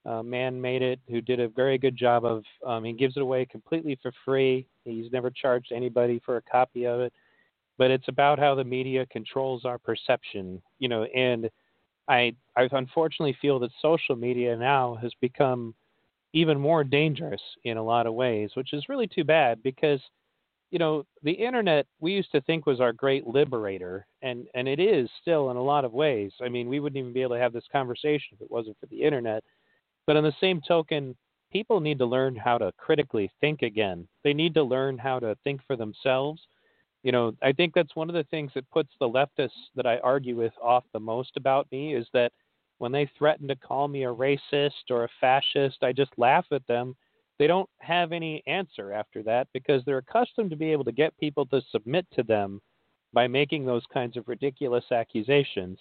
Uh, man made it, who did a very good job of. Um, he gives it away completely for free. He's never charged anybody for a copy of it, but it's about how the media controls our perception. You know, and I I unfortunately feel that social media now has become even more dangerous in a lot of ways, which is really too bad because you know the internet we used to think was our great liberator and and it is still in a lot of ways i mean we wouldn't even be able to have this conversation if it wasn't for the internet but on the same token, people need to learn how to critically think again. They need to learn how to think for themselves. You know, I think that's one of the things that puts the leftists that I argue with off the most about me is that when they threaten to call me a racist or a fascist, I just laugh at them. They don't have any answer after that because they're accustomed to be able to get people to submit to them by making those kinds of ridiculous accusations.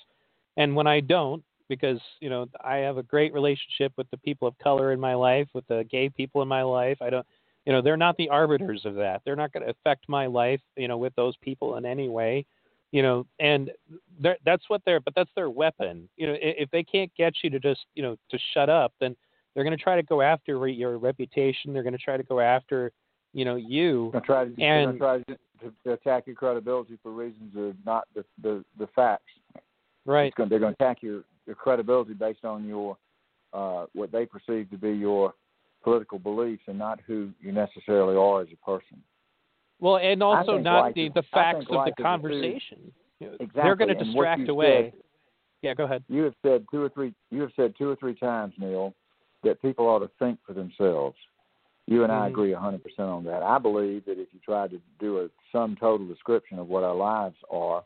And when I don't, because you know I have a great relationship with the people of color in my life, with the gay people in my life. I don't, you know, they're not the arbiters of that. They're not going to affect my life, you know, with those people in any way, you know. And that's what they're, but that's their weapon. You know, if they can't get you to just, you know, to shut up, then they're going to try to go after your reputation. They're going to try to go after, you know, you. They're try to, and try to, to attack your credibility for reasons that are not the the, the facts. Right. Going, they're going to attack your your credibility based on your uh, what they perceive to be your political beliefs and not who you necessarily are as a person. Well, and also not the, the facts of the conversation. Exactly. They're going to distract away. Said, yeah, go ahead. You have said two or three. You have said two or three times, Neil, that people ought to think for themselves. You and mm-hmm. I agree 100% on that. I believe that if you try to do a sum total description of what our lives are,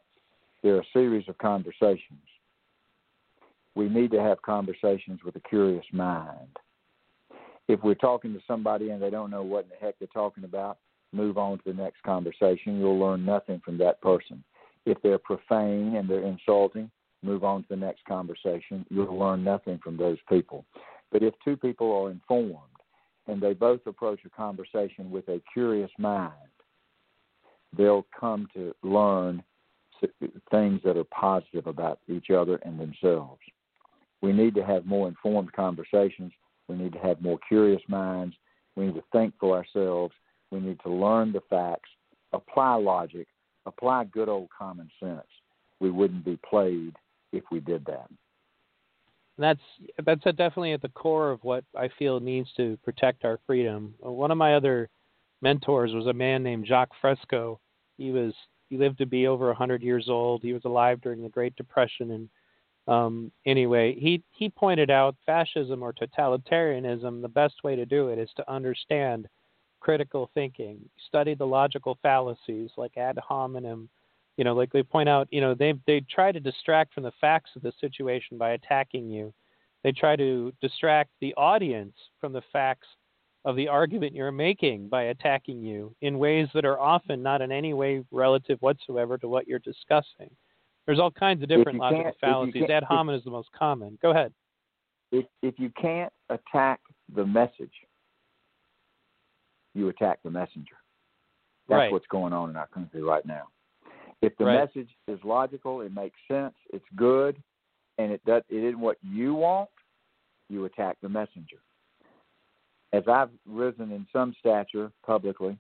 they're a series of conversations we need to have conversations with a curious mind. If we're talking to somebody and they don't know what in the heck they're talking about, move on to the next conversation. You'll learn nothing from that person. If they're profane and they're insulting, move on to the next conversation. You'll learn nothing from those people. But if two people are informed and they both approach a conversation with a curious mind, they'll come to learn things that are positive about each other and themselves. We need to have more informed conversations. We need to have more curious minds. We need to think for ourselves. We need to learn the facts, apply logic, apply good old common sense. We wouldn't be played if we did that. That's that's definitely at the core of what I feel needs to protect our freedom. One of my other mentors was a man named Jacque Fresco. He was he lived to be over 100 years old. He was alive during the Great Depression and um, anyway, he he pointed out fascism or totalitarianism. The best way to do it is to understand critical thinking, study the logical fallacies like ad hominem. You know, like they point out, you know, they they try to distract from the facts of the situation by attacking you. They try to distract the audience from the facts of the argument you're making by attacking you in ways that are often not in any way relative whatsoever to what you're discussing. There's all kinds of different logical fallacies. Ad hominem is the most common. Go ahead. If if you can't attack the message, you attack the messenger. That's right. what's going on in our country right now. If the right. message is logical, it makes sense, it's good, and it does it isn't what you want, you attack the messenger. As I've risen in some stature publicly,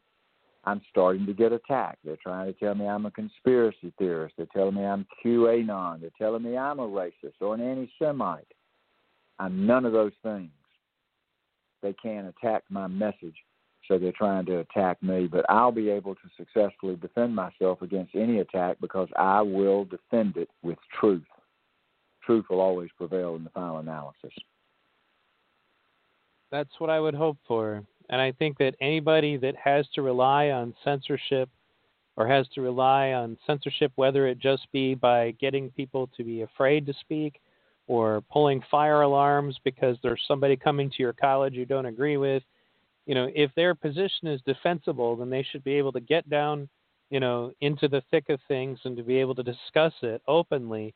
I'm starting to get attacked. They're trying to tell me I'm a conspiracy theorist. They're telling me I'm QAnon. They're telling me I'm a racist or an anti Semite. I'm none of those things. They can't attack my message, so they're trying to attack me. But I'll be able to successfully defend myself against any attack because I will defend it with truth. Truth will always prevail in the final analysis. That's what I would hope for. And I think that anybody that has to rely on censorship or has to rely on censorship, whether it just be by getting people to be afraid to speak or pulling fire alarms because there's somebody coming to your college you don't agree with, you know, if their position is defensible, then they should be able to get down you know, into the thick of things and to be able to discuss it openly,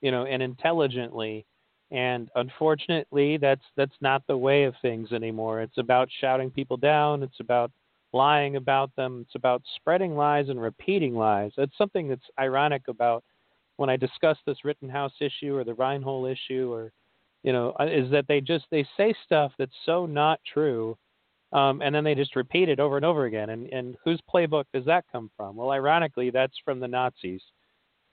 you know, and intelligently. And unfortunately, that's that's not the way of things anymore. It's about shouting people down. It's about lying about them. It's about spreading lies and repeating lies. That's something that's ironic about when I discuss this Rittenhouse issue or the Reinoehl issue, or you know, uh, is that they just they say stuff that's so not true, um, and then they just repeat it over and over again. And and whose playbook does that come from? Well, ironically, that's from the Nazis.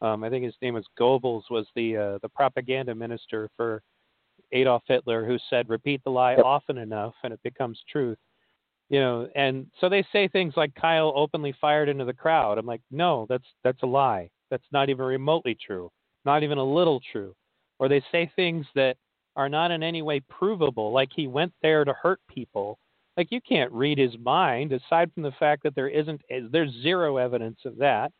Um, I think his name was Goebbels, was the uh, the propaganda minister for Adolf Hitler, who said, "Repeat the lie yep. often enough, and it becomes truth." You know, and so they say things like Kyle openly fired into the crowd. I'm like, no, that's that's a lie. That's not even remotely true, not even a little true. Or they say things that are not in any way provable, like he went there to hurt people. Like you can't read his mind, aside from the fact that there isn't there's zero evidence of that.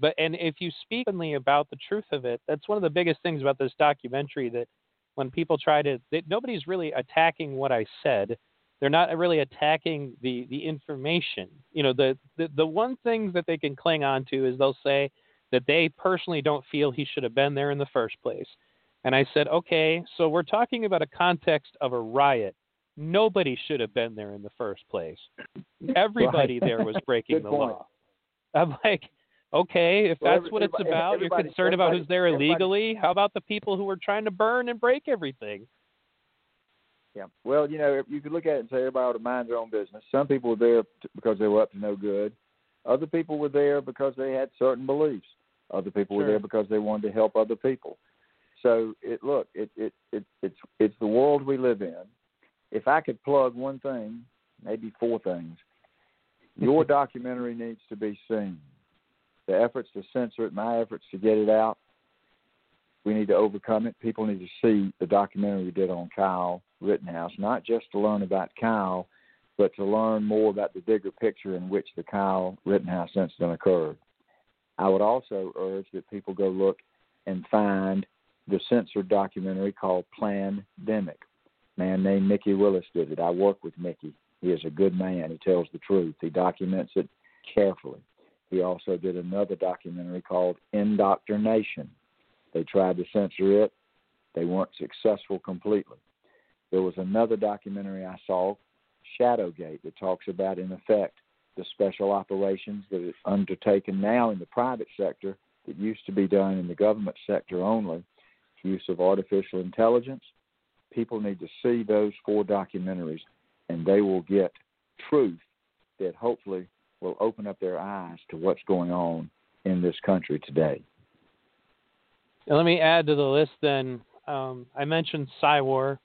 But and if you speak openly about the truth of it, that's one of the biggest things about this documentary. That when people try to, they, nobody's really attacking what I said. They're not really attacking the the information. You know, the the, the one thing that they can cling on to is they'll say that they personally don't feel he should have been there in the first place. And I said, okay, so we're talking about a context of a riot. Nobody should have been there in the first place. Everybody right. there was breaking the law. I'm like, Okay, if that's what it's about, you're concerned about who's there illegally. How about the people who are trying to burn and break everything? Yeah. Well, you know, you could look at it and say everybody ought to mind their own business. Some people were there because they were up to no good. Other people were there because they had certain beliefs. Other people sure. were there because they wanted to help other people. So it look, it, it it it's it's the world we live in. If I could plug one thing, maybe four things, your documentary needs to be seen the efforts to censor it, my efforts to get it out, we need to overcome it. People need to see the documentary we did on Kyle Rittenhouse, not just to learn about Kyle, but to learn more about the bigger picture in which the Kyle Rittenhouse incident occurred. I would also urge that people go look and find the censored documentary called Plandemic. A man named Mikki Willis did it. I work with Mikki. He is a good man. He tells the truth. He documents it carefully. He also did another documentary called Indoctrination. They tried to censor it, they weren't successful completely. There was another documentary I saw, Shadowgate, that talks about, in effect, the special operations that are undertaken now in the private sector that used to be done in the government sector only, use of artificial intelligence. People need to see those four documentaries, and they will get truth that hopefully will open up their eyes to what's going on in this country today. Let me add to the list then. Um, I mentioned Psywar.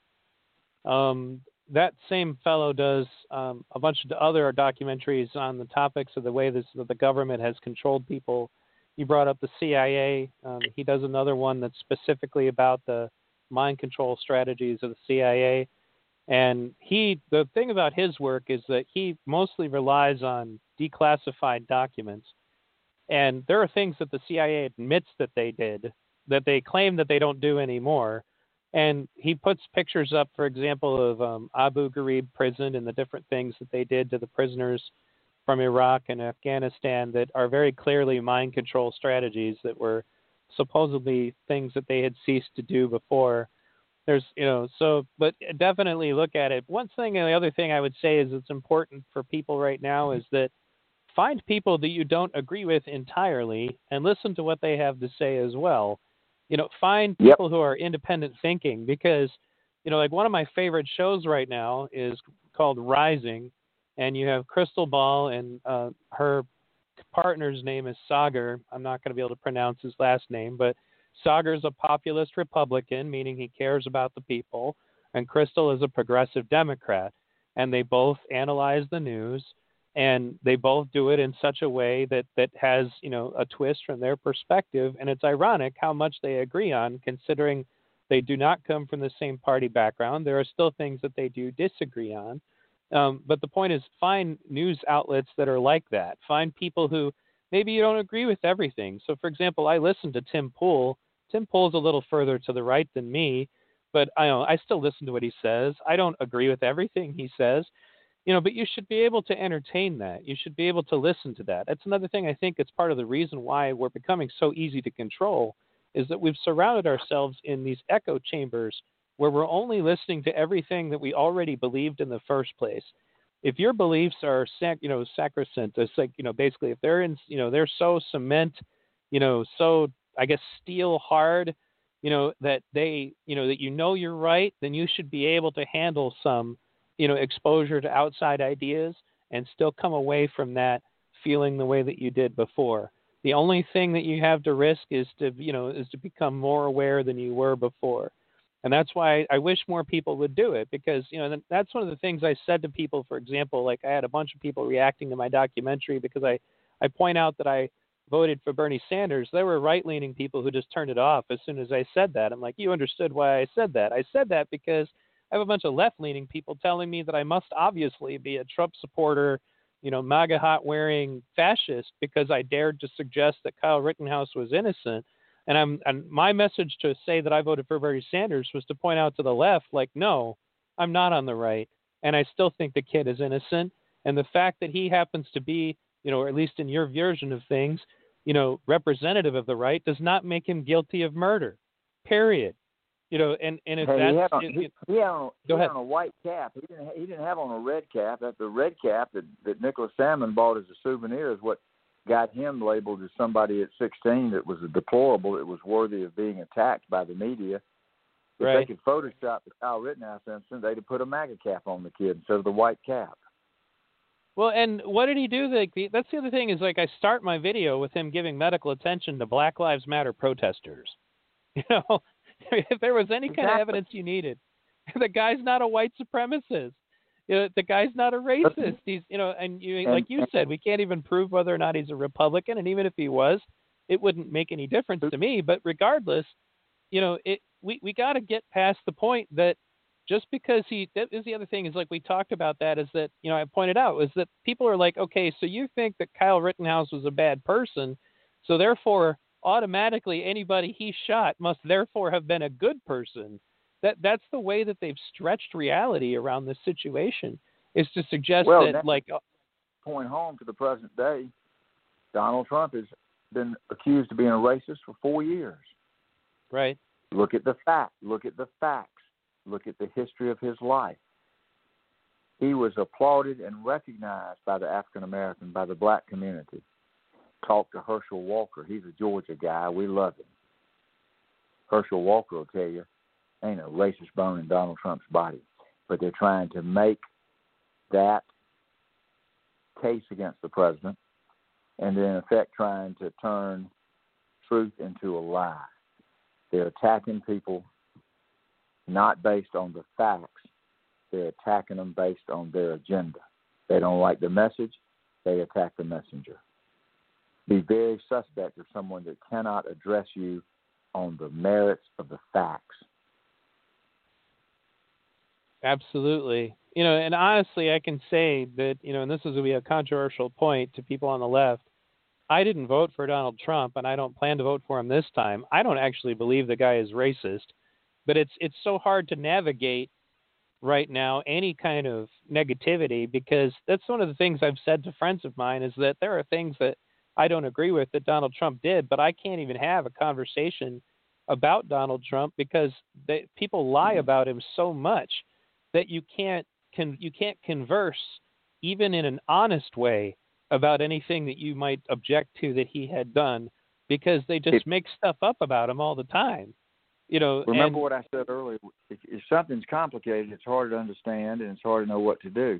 Um, that same fellow does um, a bunch of other documentaries on the topics of the way this, that the government has controlled people. You brought up the CIA. Um, he does another one that's specifically about the mind control strategies of the CIA. And he, the thing about his work is that he mostly relies on declassified documents. And there are things that the CIA admits that they did that they claim that they don't do anymore. And he puts pictures up, for example, of um, Abu Ghraib prison and the different things that they did to the prisoners from Iraq and Afghanistan that are very clearly mind control strategies that were supposedly things that they had ceased to do before there's you know so but definitely look at it. One thing and the other thing i would say is it's important for people right now is that find people that you don't agree with entirely and listen to what they have to say as well. You know find people yep. who are independent thinking because you know like one of my favorite shows right now is called rising and you have Krystal Ball and uh, her partner's name is Saagar i'm not going to be able to pronounce his last name but Saagar's a populist Republican, meaning he cares about the people, and Krystal is a progressive Democrat. And they both analyze the news, and they both do it in such a way that that has you know a twist from their perspective. And it's ironic how much they agree on, considering they do not come from the same party background. There are still things that they do disagree on. Um, but the point is, find news outlets that are like that. Find people who maybe you don't agree with everything. So, for example, I listen to Tim Pool Tim Pool's a little further to the right than me, but I uh, I still listen to what he says. I don't agree with everything he says, you know, but you should be able to entertain that. You should be able to listen to that. That's another thing I think it's part of the reason why we're becoming so easy to control is that we've surrounded ourselves in these echo chambers where we're only listening to everything that we already believed in the first place. If your beliefs are, sac- you know, sacrosanct, it's like, you know, basically if they're in, you know, they're so cement, you know, so I guess steel hard, you know, that they, you know, that you know you're right, then you should be able to handle some you know exposure to outside ideas and still come away from that feeling the way that you did before the only thing that you have to risk is to you know is to become more aware than you were before and that's why I wish more people would do it because you know that's one of the things I said to people. For example, like I had a bunch of people reacting to my documentary because I I point out that I voted for Bernie Sanders. There were right-leaning people who just turned it off as soon as I said that. I'm like, you understood why I said that? I said that because I have a bunch of left leaning people telling me that I must obviously be a Trump supporter, you know, MAGA hat wearing fascist because I dared to suggest that Kyle Rittenhouse was innocent. And I'm and my message to say that I voted for Bernie Sanders was to point out to the left, like, no, I'm not on the right, and I still think the kid is innocent. And the fact that he happens to be, you know, or at least in your version of things, you know, representative of the right, does not make him guilty of murder. Period. You know, and and if hey, that's he had on, it, he, he had on, go he ahead. on a white cap. He didn't he didn't have on a red cap. That the red cap that that Nicholas Sandmann bought as a souvenir is what got him labeled as somebody at 16 that was a deplorable, that was worthy of being attacked by the media. If Right. they could Photoshop the Kyle Rittenhouse incident, they'd have put a MAGA cap on the kid instead of the white cap. Well, and what did he do? Like, the, that's the other thing is like I start my video with him giving medical attention to Black Lives Matter protesters. You know, if there was any kind of evidence you needed, the guy's not a white supremacist. You know, the guy's not a racist. He's, you know, and you, And- like you said, we can't even prove whether or not he's a Republican. And even if he was, it wouldn't make any difference to me. But regardless, you know, it we we got to get past the point that just because he that is the other thing is like we talked about that is that you know I pointed out is that people are like okay so you think that Kyle Rittenhouse was a bad person so therefore automatically anybody he shot must therefore have been a good person that that's the way that they've stretched reality around this situation is to suggest Well, that like uh, Point home to the present day, Donald Trump has been accused of being a racist for four years. right Look at the fact. Look at the facts. Look at the history of his life. He was applauded and recognized by the African American, by the black community. Talk to Herschel Walker. He's a Georgia guy. We love him. Herschel Walker will tell you, ain't a racist bone in Donald Trump's body. But they're trying to make that case against the president and in effect trying to turn truth into a lie. They're attacking people not based on the facts. They're attacking them based on their agenda. They don't like the message, they attack the messenger. Be very suspect of someone that cannot address you on the merits of the facts. Absolutely. You know, and honestly, I can say that, you know, and this is going to be a controversial point to people on the left. I didn't vote for Donald Trump, and I don't plan to vote for him this time. I don't actually believe the guy is racist, but it's it's so hard to navigate right now any kind of negativity because that's one of the things I've said to friends of mine is that there are things that I don't agree with that Donald Trump did, but I can't even have a conversation about Donald Trump because they, people lie mm-hmm. about him so much that you can't can you can't converse even in an honest way about anything that you might object to that he had done because they just It- make stuff up about him all the time. You know, Remember and, what I said earlier. If, if something's complicated, it's hard to understand and it's hard to know what to do.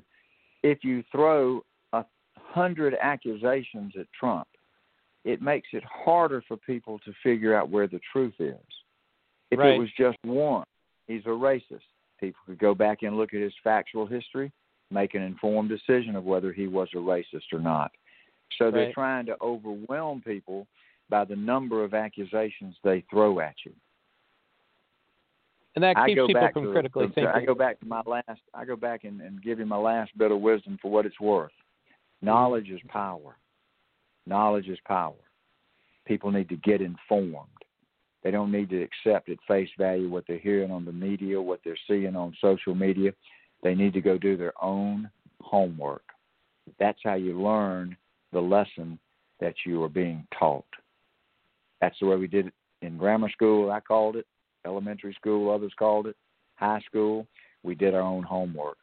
If you throw a hundred accusations at Trump, it makes it harder for people to figure out where the truth is. If Right. it was just one, he's a racist. People could go back and look at his factual history, make an informed decision of whether he was a racist or not. So they're Right. trying to overwhelm people by the number of accusations they throw at you. And that keeps people back from to, critically to- thinking. I go back to my last. I go back and, and give you my last bit of wisdom for what it's worth. Knowledge is power. Knowledge is power. People need to get informed. They don't need to accept at face value what they're hearing on the media, what they're seeing on social media. They need to go do their own homework. That's how you learn the lesson that you are being taught. That's the way we did it in grammar school, I called it, elementary school, others called it, high school. We did our own homework.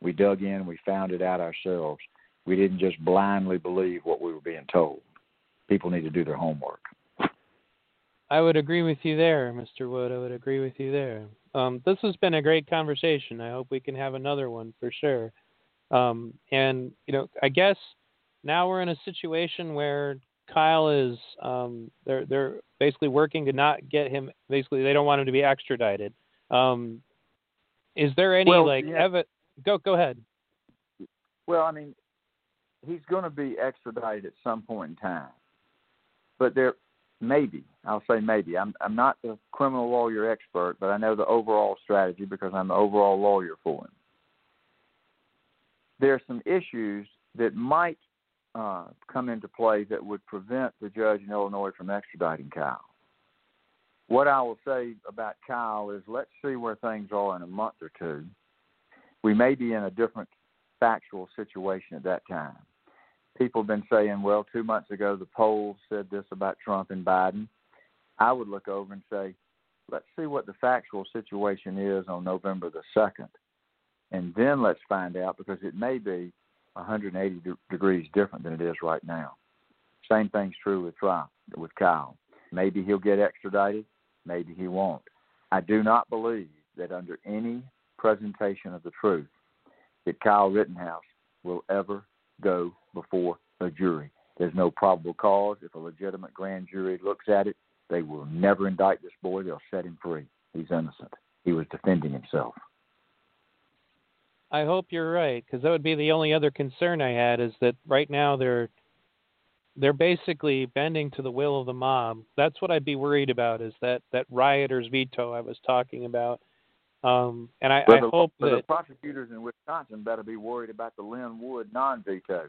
We dug in, we found it out ourselves. We didn't just blindly believe what we were being told. People need to do their homework. I would agree with you there, Mr. Wood. I would agree with you there. Um, this has been a great conversation. I hope we can have another one for sure. Um, and you know, I guess now we're in a situation where Kyle is um, they're they're basically working to not get him. Basically, they don't want him to be extradited. Um, is there any well, like yeah. go go ahead? Well, I mean, he's going to be extradited at some point in time, but there maybe I'll say maybe. I'm I'm not the criminal lawyer expert, but I know the overall strategy because I'm the overall lawyer for him. There are some issues that might uh, come into play that would prevent the judge in Illinois from extraditing Kyle. What I will say about Kyle is let's see where things are in a month or two. We may be in a different factual situation at that time. People have been saying, well, two months ago the polls said this about Trump and Biden. I would look over and say, let's see what the factual situation is on November the 2nd. And then let's find out because it may be 180 de- degrees different than it is right now. Same thing's true with with Kyle. Maybe he'll get extradited, maybe he won't. I do not believe that under any presentation of the truth that Kyle Rittenhouse will ever go before a jury. There's no probable cause. If a legitimate grand jury looks at it, they will never indict this boy. They'll set him free. He's innocent. He was defending himself. I hope you're right, because that would be the only other concern I had is that right now they're they're basically bending to the will of the mob. That's what I'd be worried about is that that rioters veto I was talking about. Um, and I, I the, hope that the prosecutors in Wisconsin better be worried about the Lin Wood non-veto,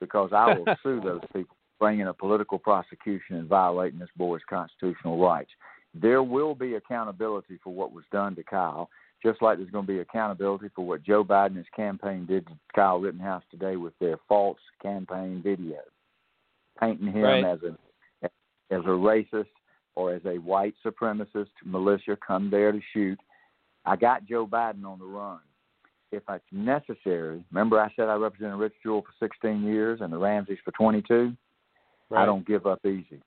because I will sue those people bringing a political prosecution and violating this boy's constitutional rights. There will be accountability for what was done to Kyle just like there's going to be accountability for what Joe Biden and his campaign did to Kyle Rittenhouse today with their false campaign video, painting him right. as a as a racist or as a white supremacist militia come there to shoot. I got Joe Biden on the run. If it's necessary, remember I said I represented Rich Jewell for 16 years and the Ramseys for 22. right. I don't give up easy.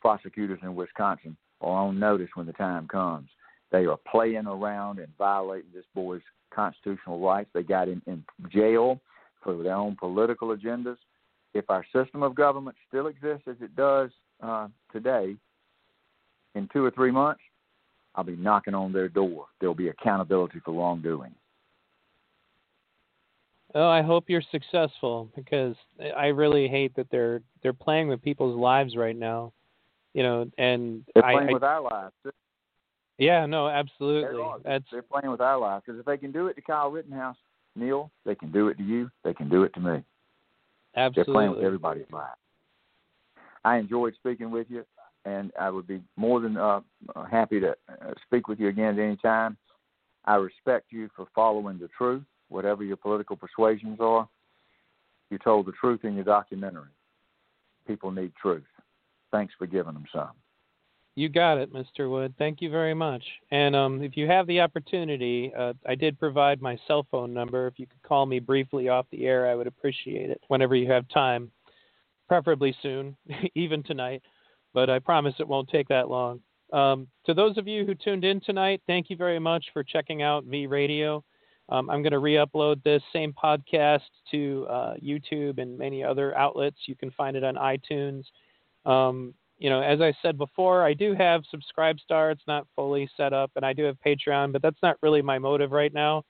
Prosecutors in Wisconsin are on notice when the time comes. They are playing around and violating this boy's constitutional rights. They got him in jail for their own political agendas. If our system of government still exists as it does uh, today, in two or three months, I'll be knocking on their door. There'll be accountability for wrongdoing. Oh, I hope you're successful because I really hate that they're they're playing with people's lives right now. You know, and They're I, playing I with our lives. Yeah, no, They're, absolutely. That's They're playing with our lives because if they can do it to Kyle Rittenhouse, Neil, they can do it to you. They can do it to me. absolutely. They're playing with everybody's lives. I enjoyed speaking with you, and I would be more than uh, happy to uh, speak with you again at any time. I respect you for following the truth, whatever your political persuasions are. You told the truth in your documentary. People need truth. Thanks for giving them some. You got it, Mr. Wood. Thank you very much. And um, if you have the opportunity, uh, I did provide my cell phone number. If you could call me briefly off the air, I would appreciate it whenever you have time, preferably soon, even tonight. But I promise it won't take that long. Um, to those of you who tuned in tonight, thank you very much for checking out V Radio. Um, I'm going to re upload this same podcast to uh, YouTube and many other outlets. You can find it on iTunes. Um, you know, as I said before, I do have SubscribeStar. It's not fully set up, and I do have Patreon, but that's not really my motive right now.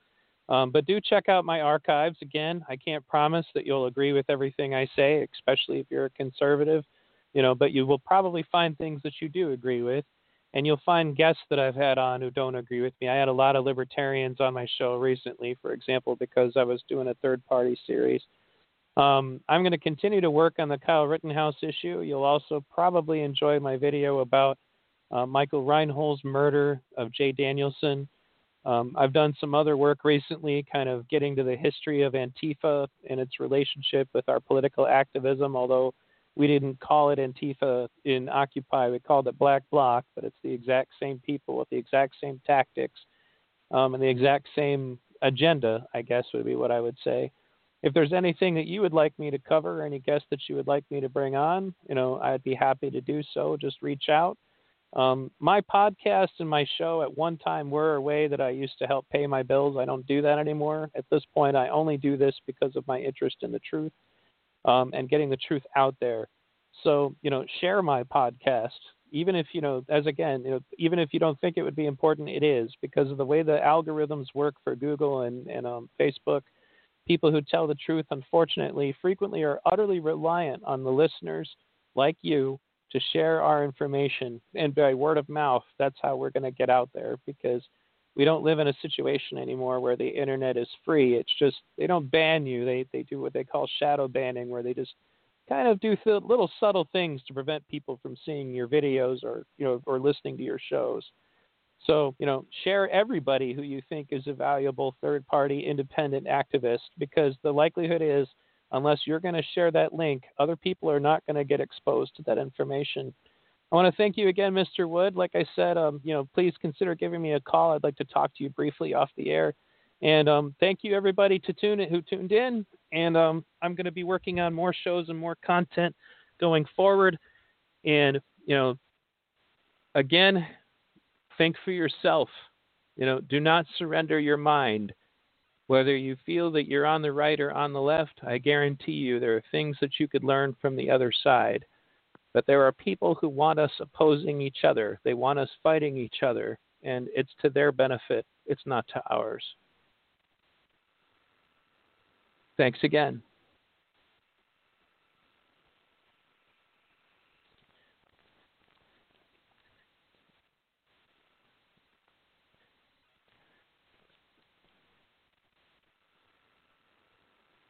Um, but do check out my archives. Again, I can't promise that you'll agree with everything I say, especially if you're a conservative, you know, but you will probably find things that you do agree with. And you'll find guests that I've had on who don't agree with me. I had a lot of libertarians on my show recently, for example, because I was doing a third party series. Um, I'm going to continue to work on the Kyle Rittenhouse issue. You'll also probably enjoy my video about uh, Michael Reinoehl's murder of Jay Danielson. Um, I've done some other work recently, kind of getting to the history of Antifa and its relationship with our political activism, although we didn't call it Antifa in Occupy, we called it Black Bloc, but it's the exact same people with the exact same tactics um, and the exact same agenda, I guess would be what I would say. If there's anything that you would like me to cover, any guests that you would like me to bring on, you know, I'd be happy to do so. Just reach out. Um, my podcast and my show at one time were a way that I used to help pay my bills. I don't do that anymore. At this point, I only do this because of my interest in the truth um, and getting the truth out there. So, you know, share my podcast, even if, you know, as again, you know, even if you don't think it would be important, it is because of the way the algorithms work for Google and, and um, Facebook. People who tell the truth, unfortunately, frequently are utterly reliant on the listeners like you to share our information. And by word of mouth that's how we're going to get out there because we don't live in a situation anymore where the internet is free. It's just they don't ban you. They they do what they call shadow banning where they just kind of do little subtle things to prevent people from seeing your videos or you know or listening to your shows so you know share everybody who you think is a valuable third party independent activist because the likelihood is unless you're going to share that link, other people are not going to get exposed to that information. I want to thank you again, Mr. Wood. Like I said, um, you know, please consider giving me a call. I'd like to talk to you briefly off the air. And um, thank you, everybody, to tune in, who tuned in. And um, I'm going to be working on more shows and more content going forward. And you know, again, think for yourself. You know, do not surrender your mind. Whether you feel that you're on the right or on the left, I guarantee you there are things that you could learn from the other side. But there are people who want us opposing each other. They want us fighting each other, and it's to their benefit. It's not to ours. Thanks again.